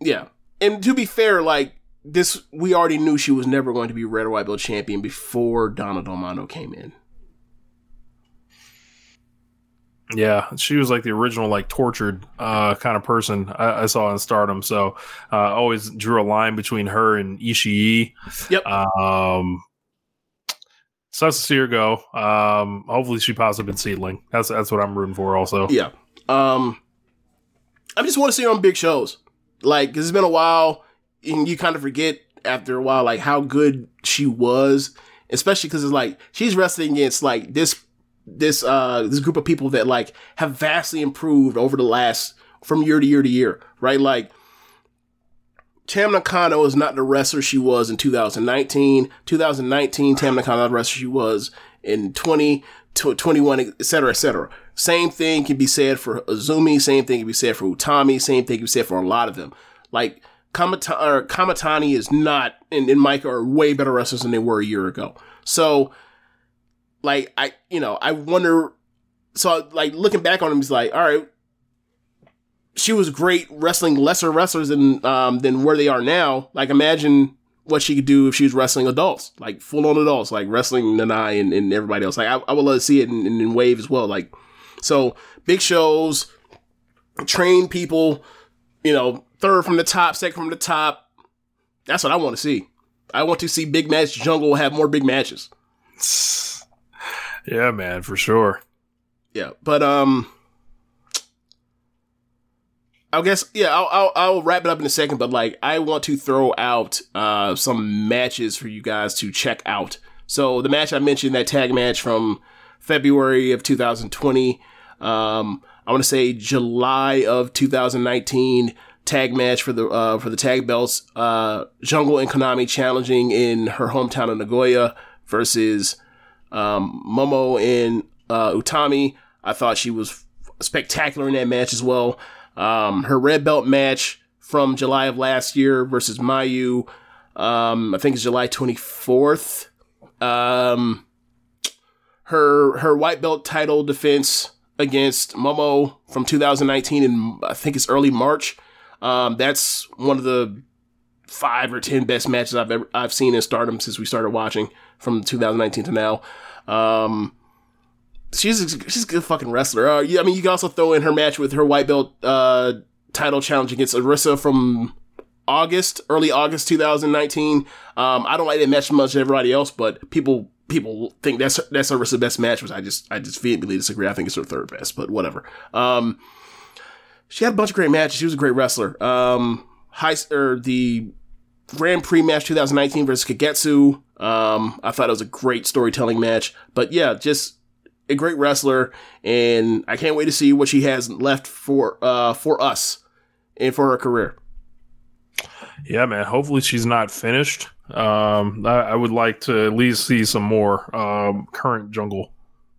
yeah. And to be fair, like this, we already knew she was never going to be red or white belt champion before Donna Del Mondo came in. Yeah, she was like the original, like tortured uh, kind of person I, I saw in Stardom. So uh, I always drew a line between her and Ishii. Yep. Um, sucks to see her go. Um, hopefully she pops up in SEAdLINNNG. That's that's what I'm rooting for. Also, Yeah. Um, I just want to see her on big shows. Like, 'cause it's been a while, and you kind of forget after a while, like how good she was, especially because it's like she's wrestling against like this this uh this group of people that like have vastly improved over the last from year to year to year, right? Like Tam Nakano is not the wrestler she was in 2019. 2019, Tam Nakano not the wrestler she was in 20, tw- 21, et cetera, et cetera. Same thing can be said for Azumi. Same thing can be said for Utami. Same thing can be said for a lot of them. Like Kamata- Kamitani is not, and, and Mike are way better wrestlers than they were a year ago. So, like, I, you know, I wonder. So, like, looking back on him, he's like, all right, she was great wrestling lesser wrestlers than um, than where they are now. Like imagine what she could do if she was wrestling adults, like full on adults, like wrestling Nanae and, and everybody else. Like I, I would love to see it in, in, in Wave as well. Like so, big shows, train people, you know, third from the top, second from the top. That's what I want to see. I want to see Big Match Jungle have more big matches. (sighs) Yeah, man, for sure. Yeah, but um, I guess yeah, I'll, I'll I'll wrap it up in a second. But like, I want to throw out uh some matches for you guys to check out. So the match I mentioned, that tag match from February of 2020. Um, I want to say July of 2019 tag match for the uh for the tag belts. Uh, Jungle and Konami challenging in her hometown of Nagoya versus um Momo and uh Utami. I thought she was spectacular in that match as well. Um, her red belt match from July of last year versus Mayu, um, I think it's July 24th. Um, her, her white belt title defense against Momo from 2019 and I think it's early March. Um, that's one of the five or 10 best matches I've ever, I've seen in stardom since we started watching from 2019 to now. Um, she's she's a good fucking wrestler. Uh, yeah, I mean, you can also throw in her match with her white belt uh, title challenge against Arisa from August, early August 2019. Um, I don't like that match much as everybody else, but people people think that's that's Arisa's best match, which I just I just vehemently disagree. I think it's her third best, but whatever. Um, she had a bunch of great matches. She was a great wrestler. Um, high or the Grand Prix match 2019 versus Kagetsu. Um, I thought it was a great storytelling match, but yeah, just a great wrestler, and I can't wait to see what she has left for uh for us and for her career. Yeah, man. Hopefully she's not finished. Um, I, I would like to at least see some more um, current jungle.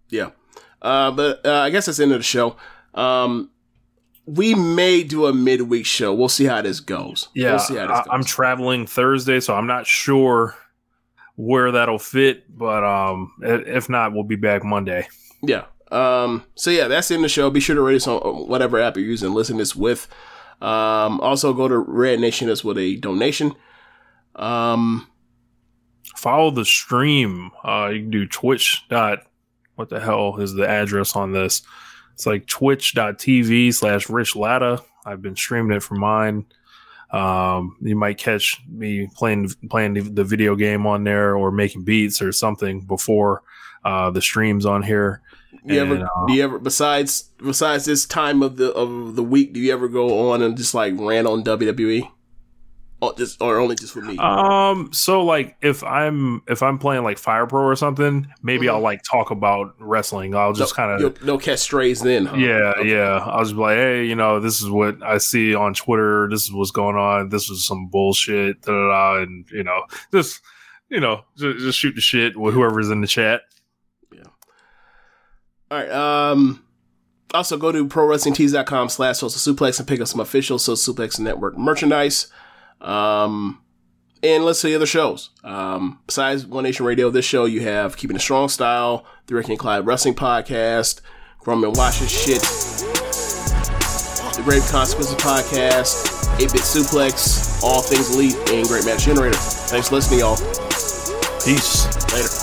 Yeah, uh, but uh, I guess that's the end of the show. Um, we may do a midweek show. We'll see how this goes. Yeah, we'll see how this I, goes. I'm traveling Thursday, so I'm not sure where that'll fit. But um, if not, we'll be back Monday. Yeah. Um, so yeah, that's of the show. Be sure to rate us on whatever app you're using. Listen this with. Um, also go to Red Nation us with a donation. Um, Follow the stream. Uh, you can do Twitch dot. What the hell is the address on this? It's like twitch.tv slash Rich Latta. I've been streaming it for mine. Um, you might catch me playing playing the video game on there or making beats or something before uh, the streams on here. you ever, And, uh, do you ever, besides, besides this time of the, of the week, do you ever go on and just like rant on WWE? Or just, or only just for me? Um, so like if I'm if I'm playing like Fire Pro or something, maybe I'll like talk about wrestling. I'll just kind of no catch strays then, huh? yeah, yeah. I'll just be like, hey, you know, this is what I see on Twitter. This is what's going on. This is some bullshit. Da, da, da, and you know, just you know, just, just shoot the shit with whoever's in the chat. All right. Um, also, go to prowrestlingtees.com slash social suplex and pick up some official social suplex network merchandise. Um, and let's see other shows. Um, besides One Nation Radio, this show you have Keeping It Strong Style, the Ricky and Clyde Wrestling Podcast, Grumman Watches Shit, the Grave Consequences Podcast, 8 Bit Suplex, All Things Elite, and Great Match Generator. Thanks for listening, y'all. Peace. Later.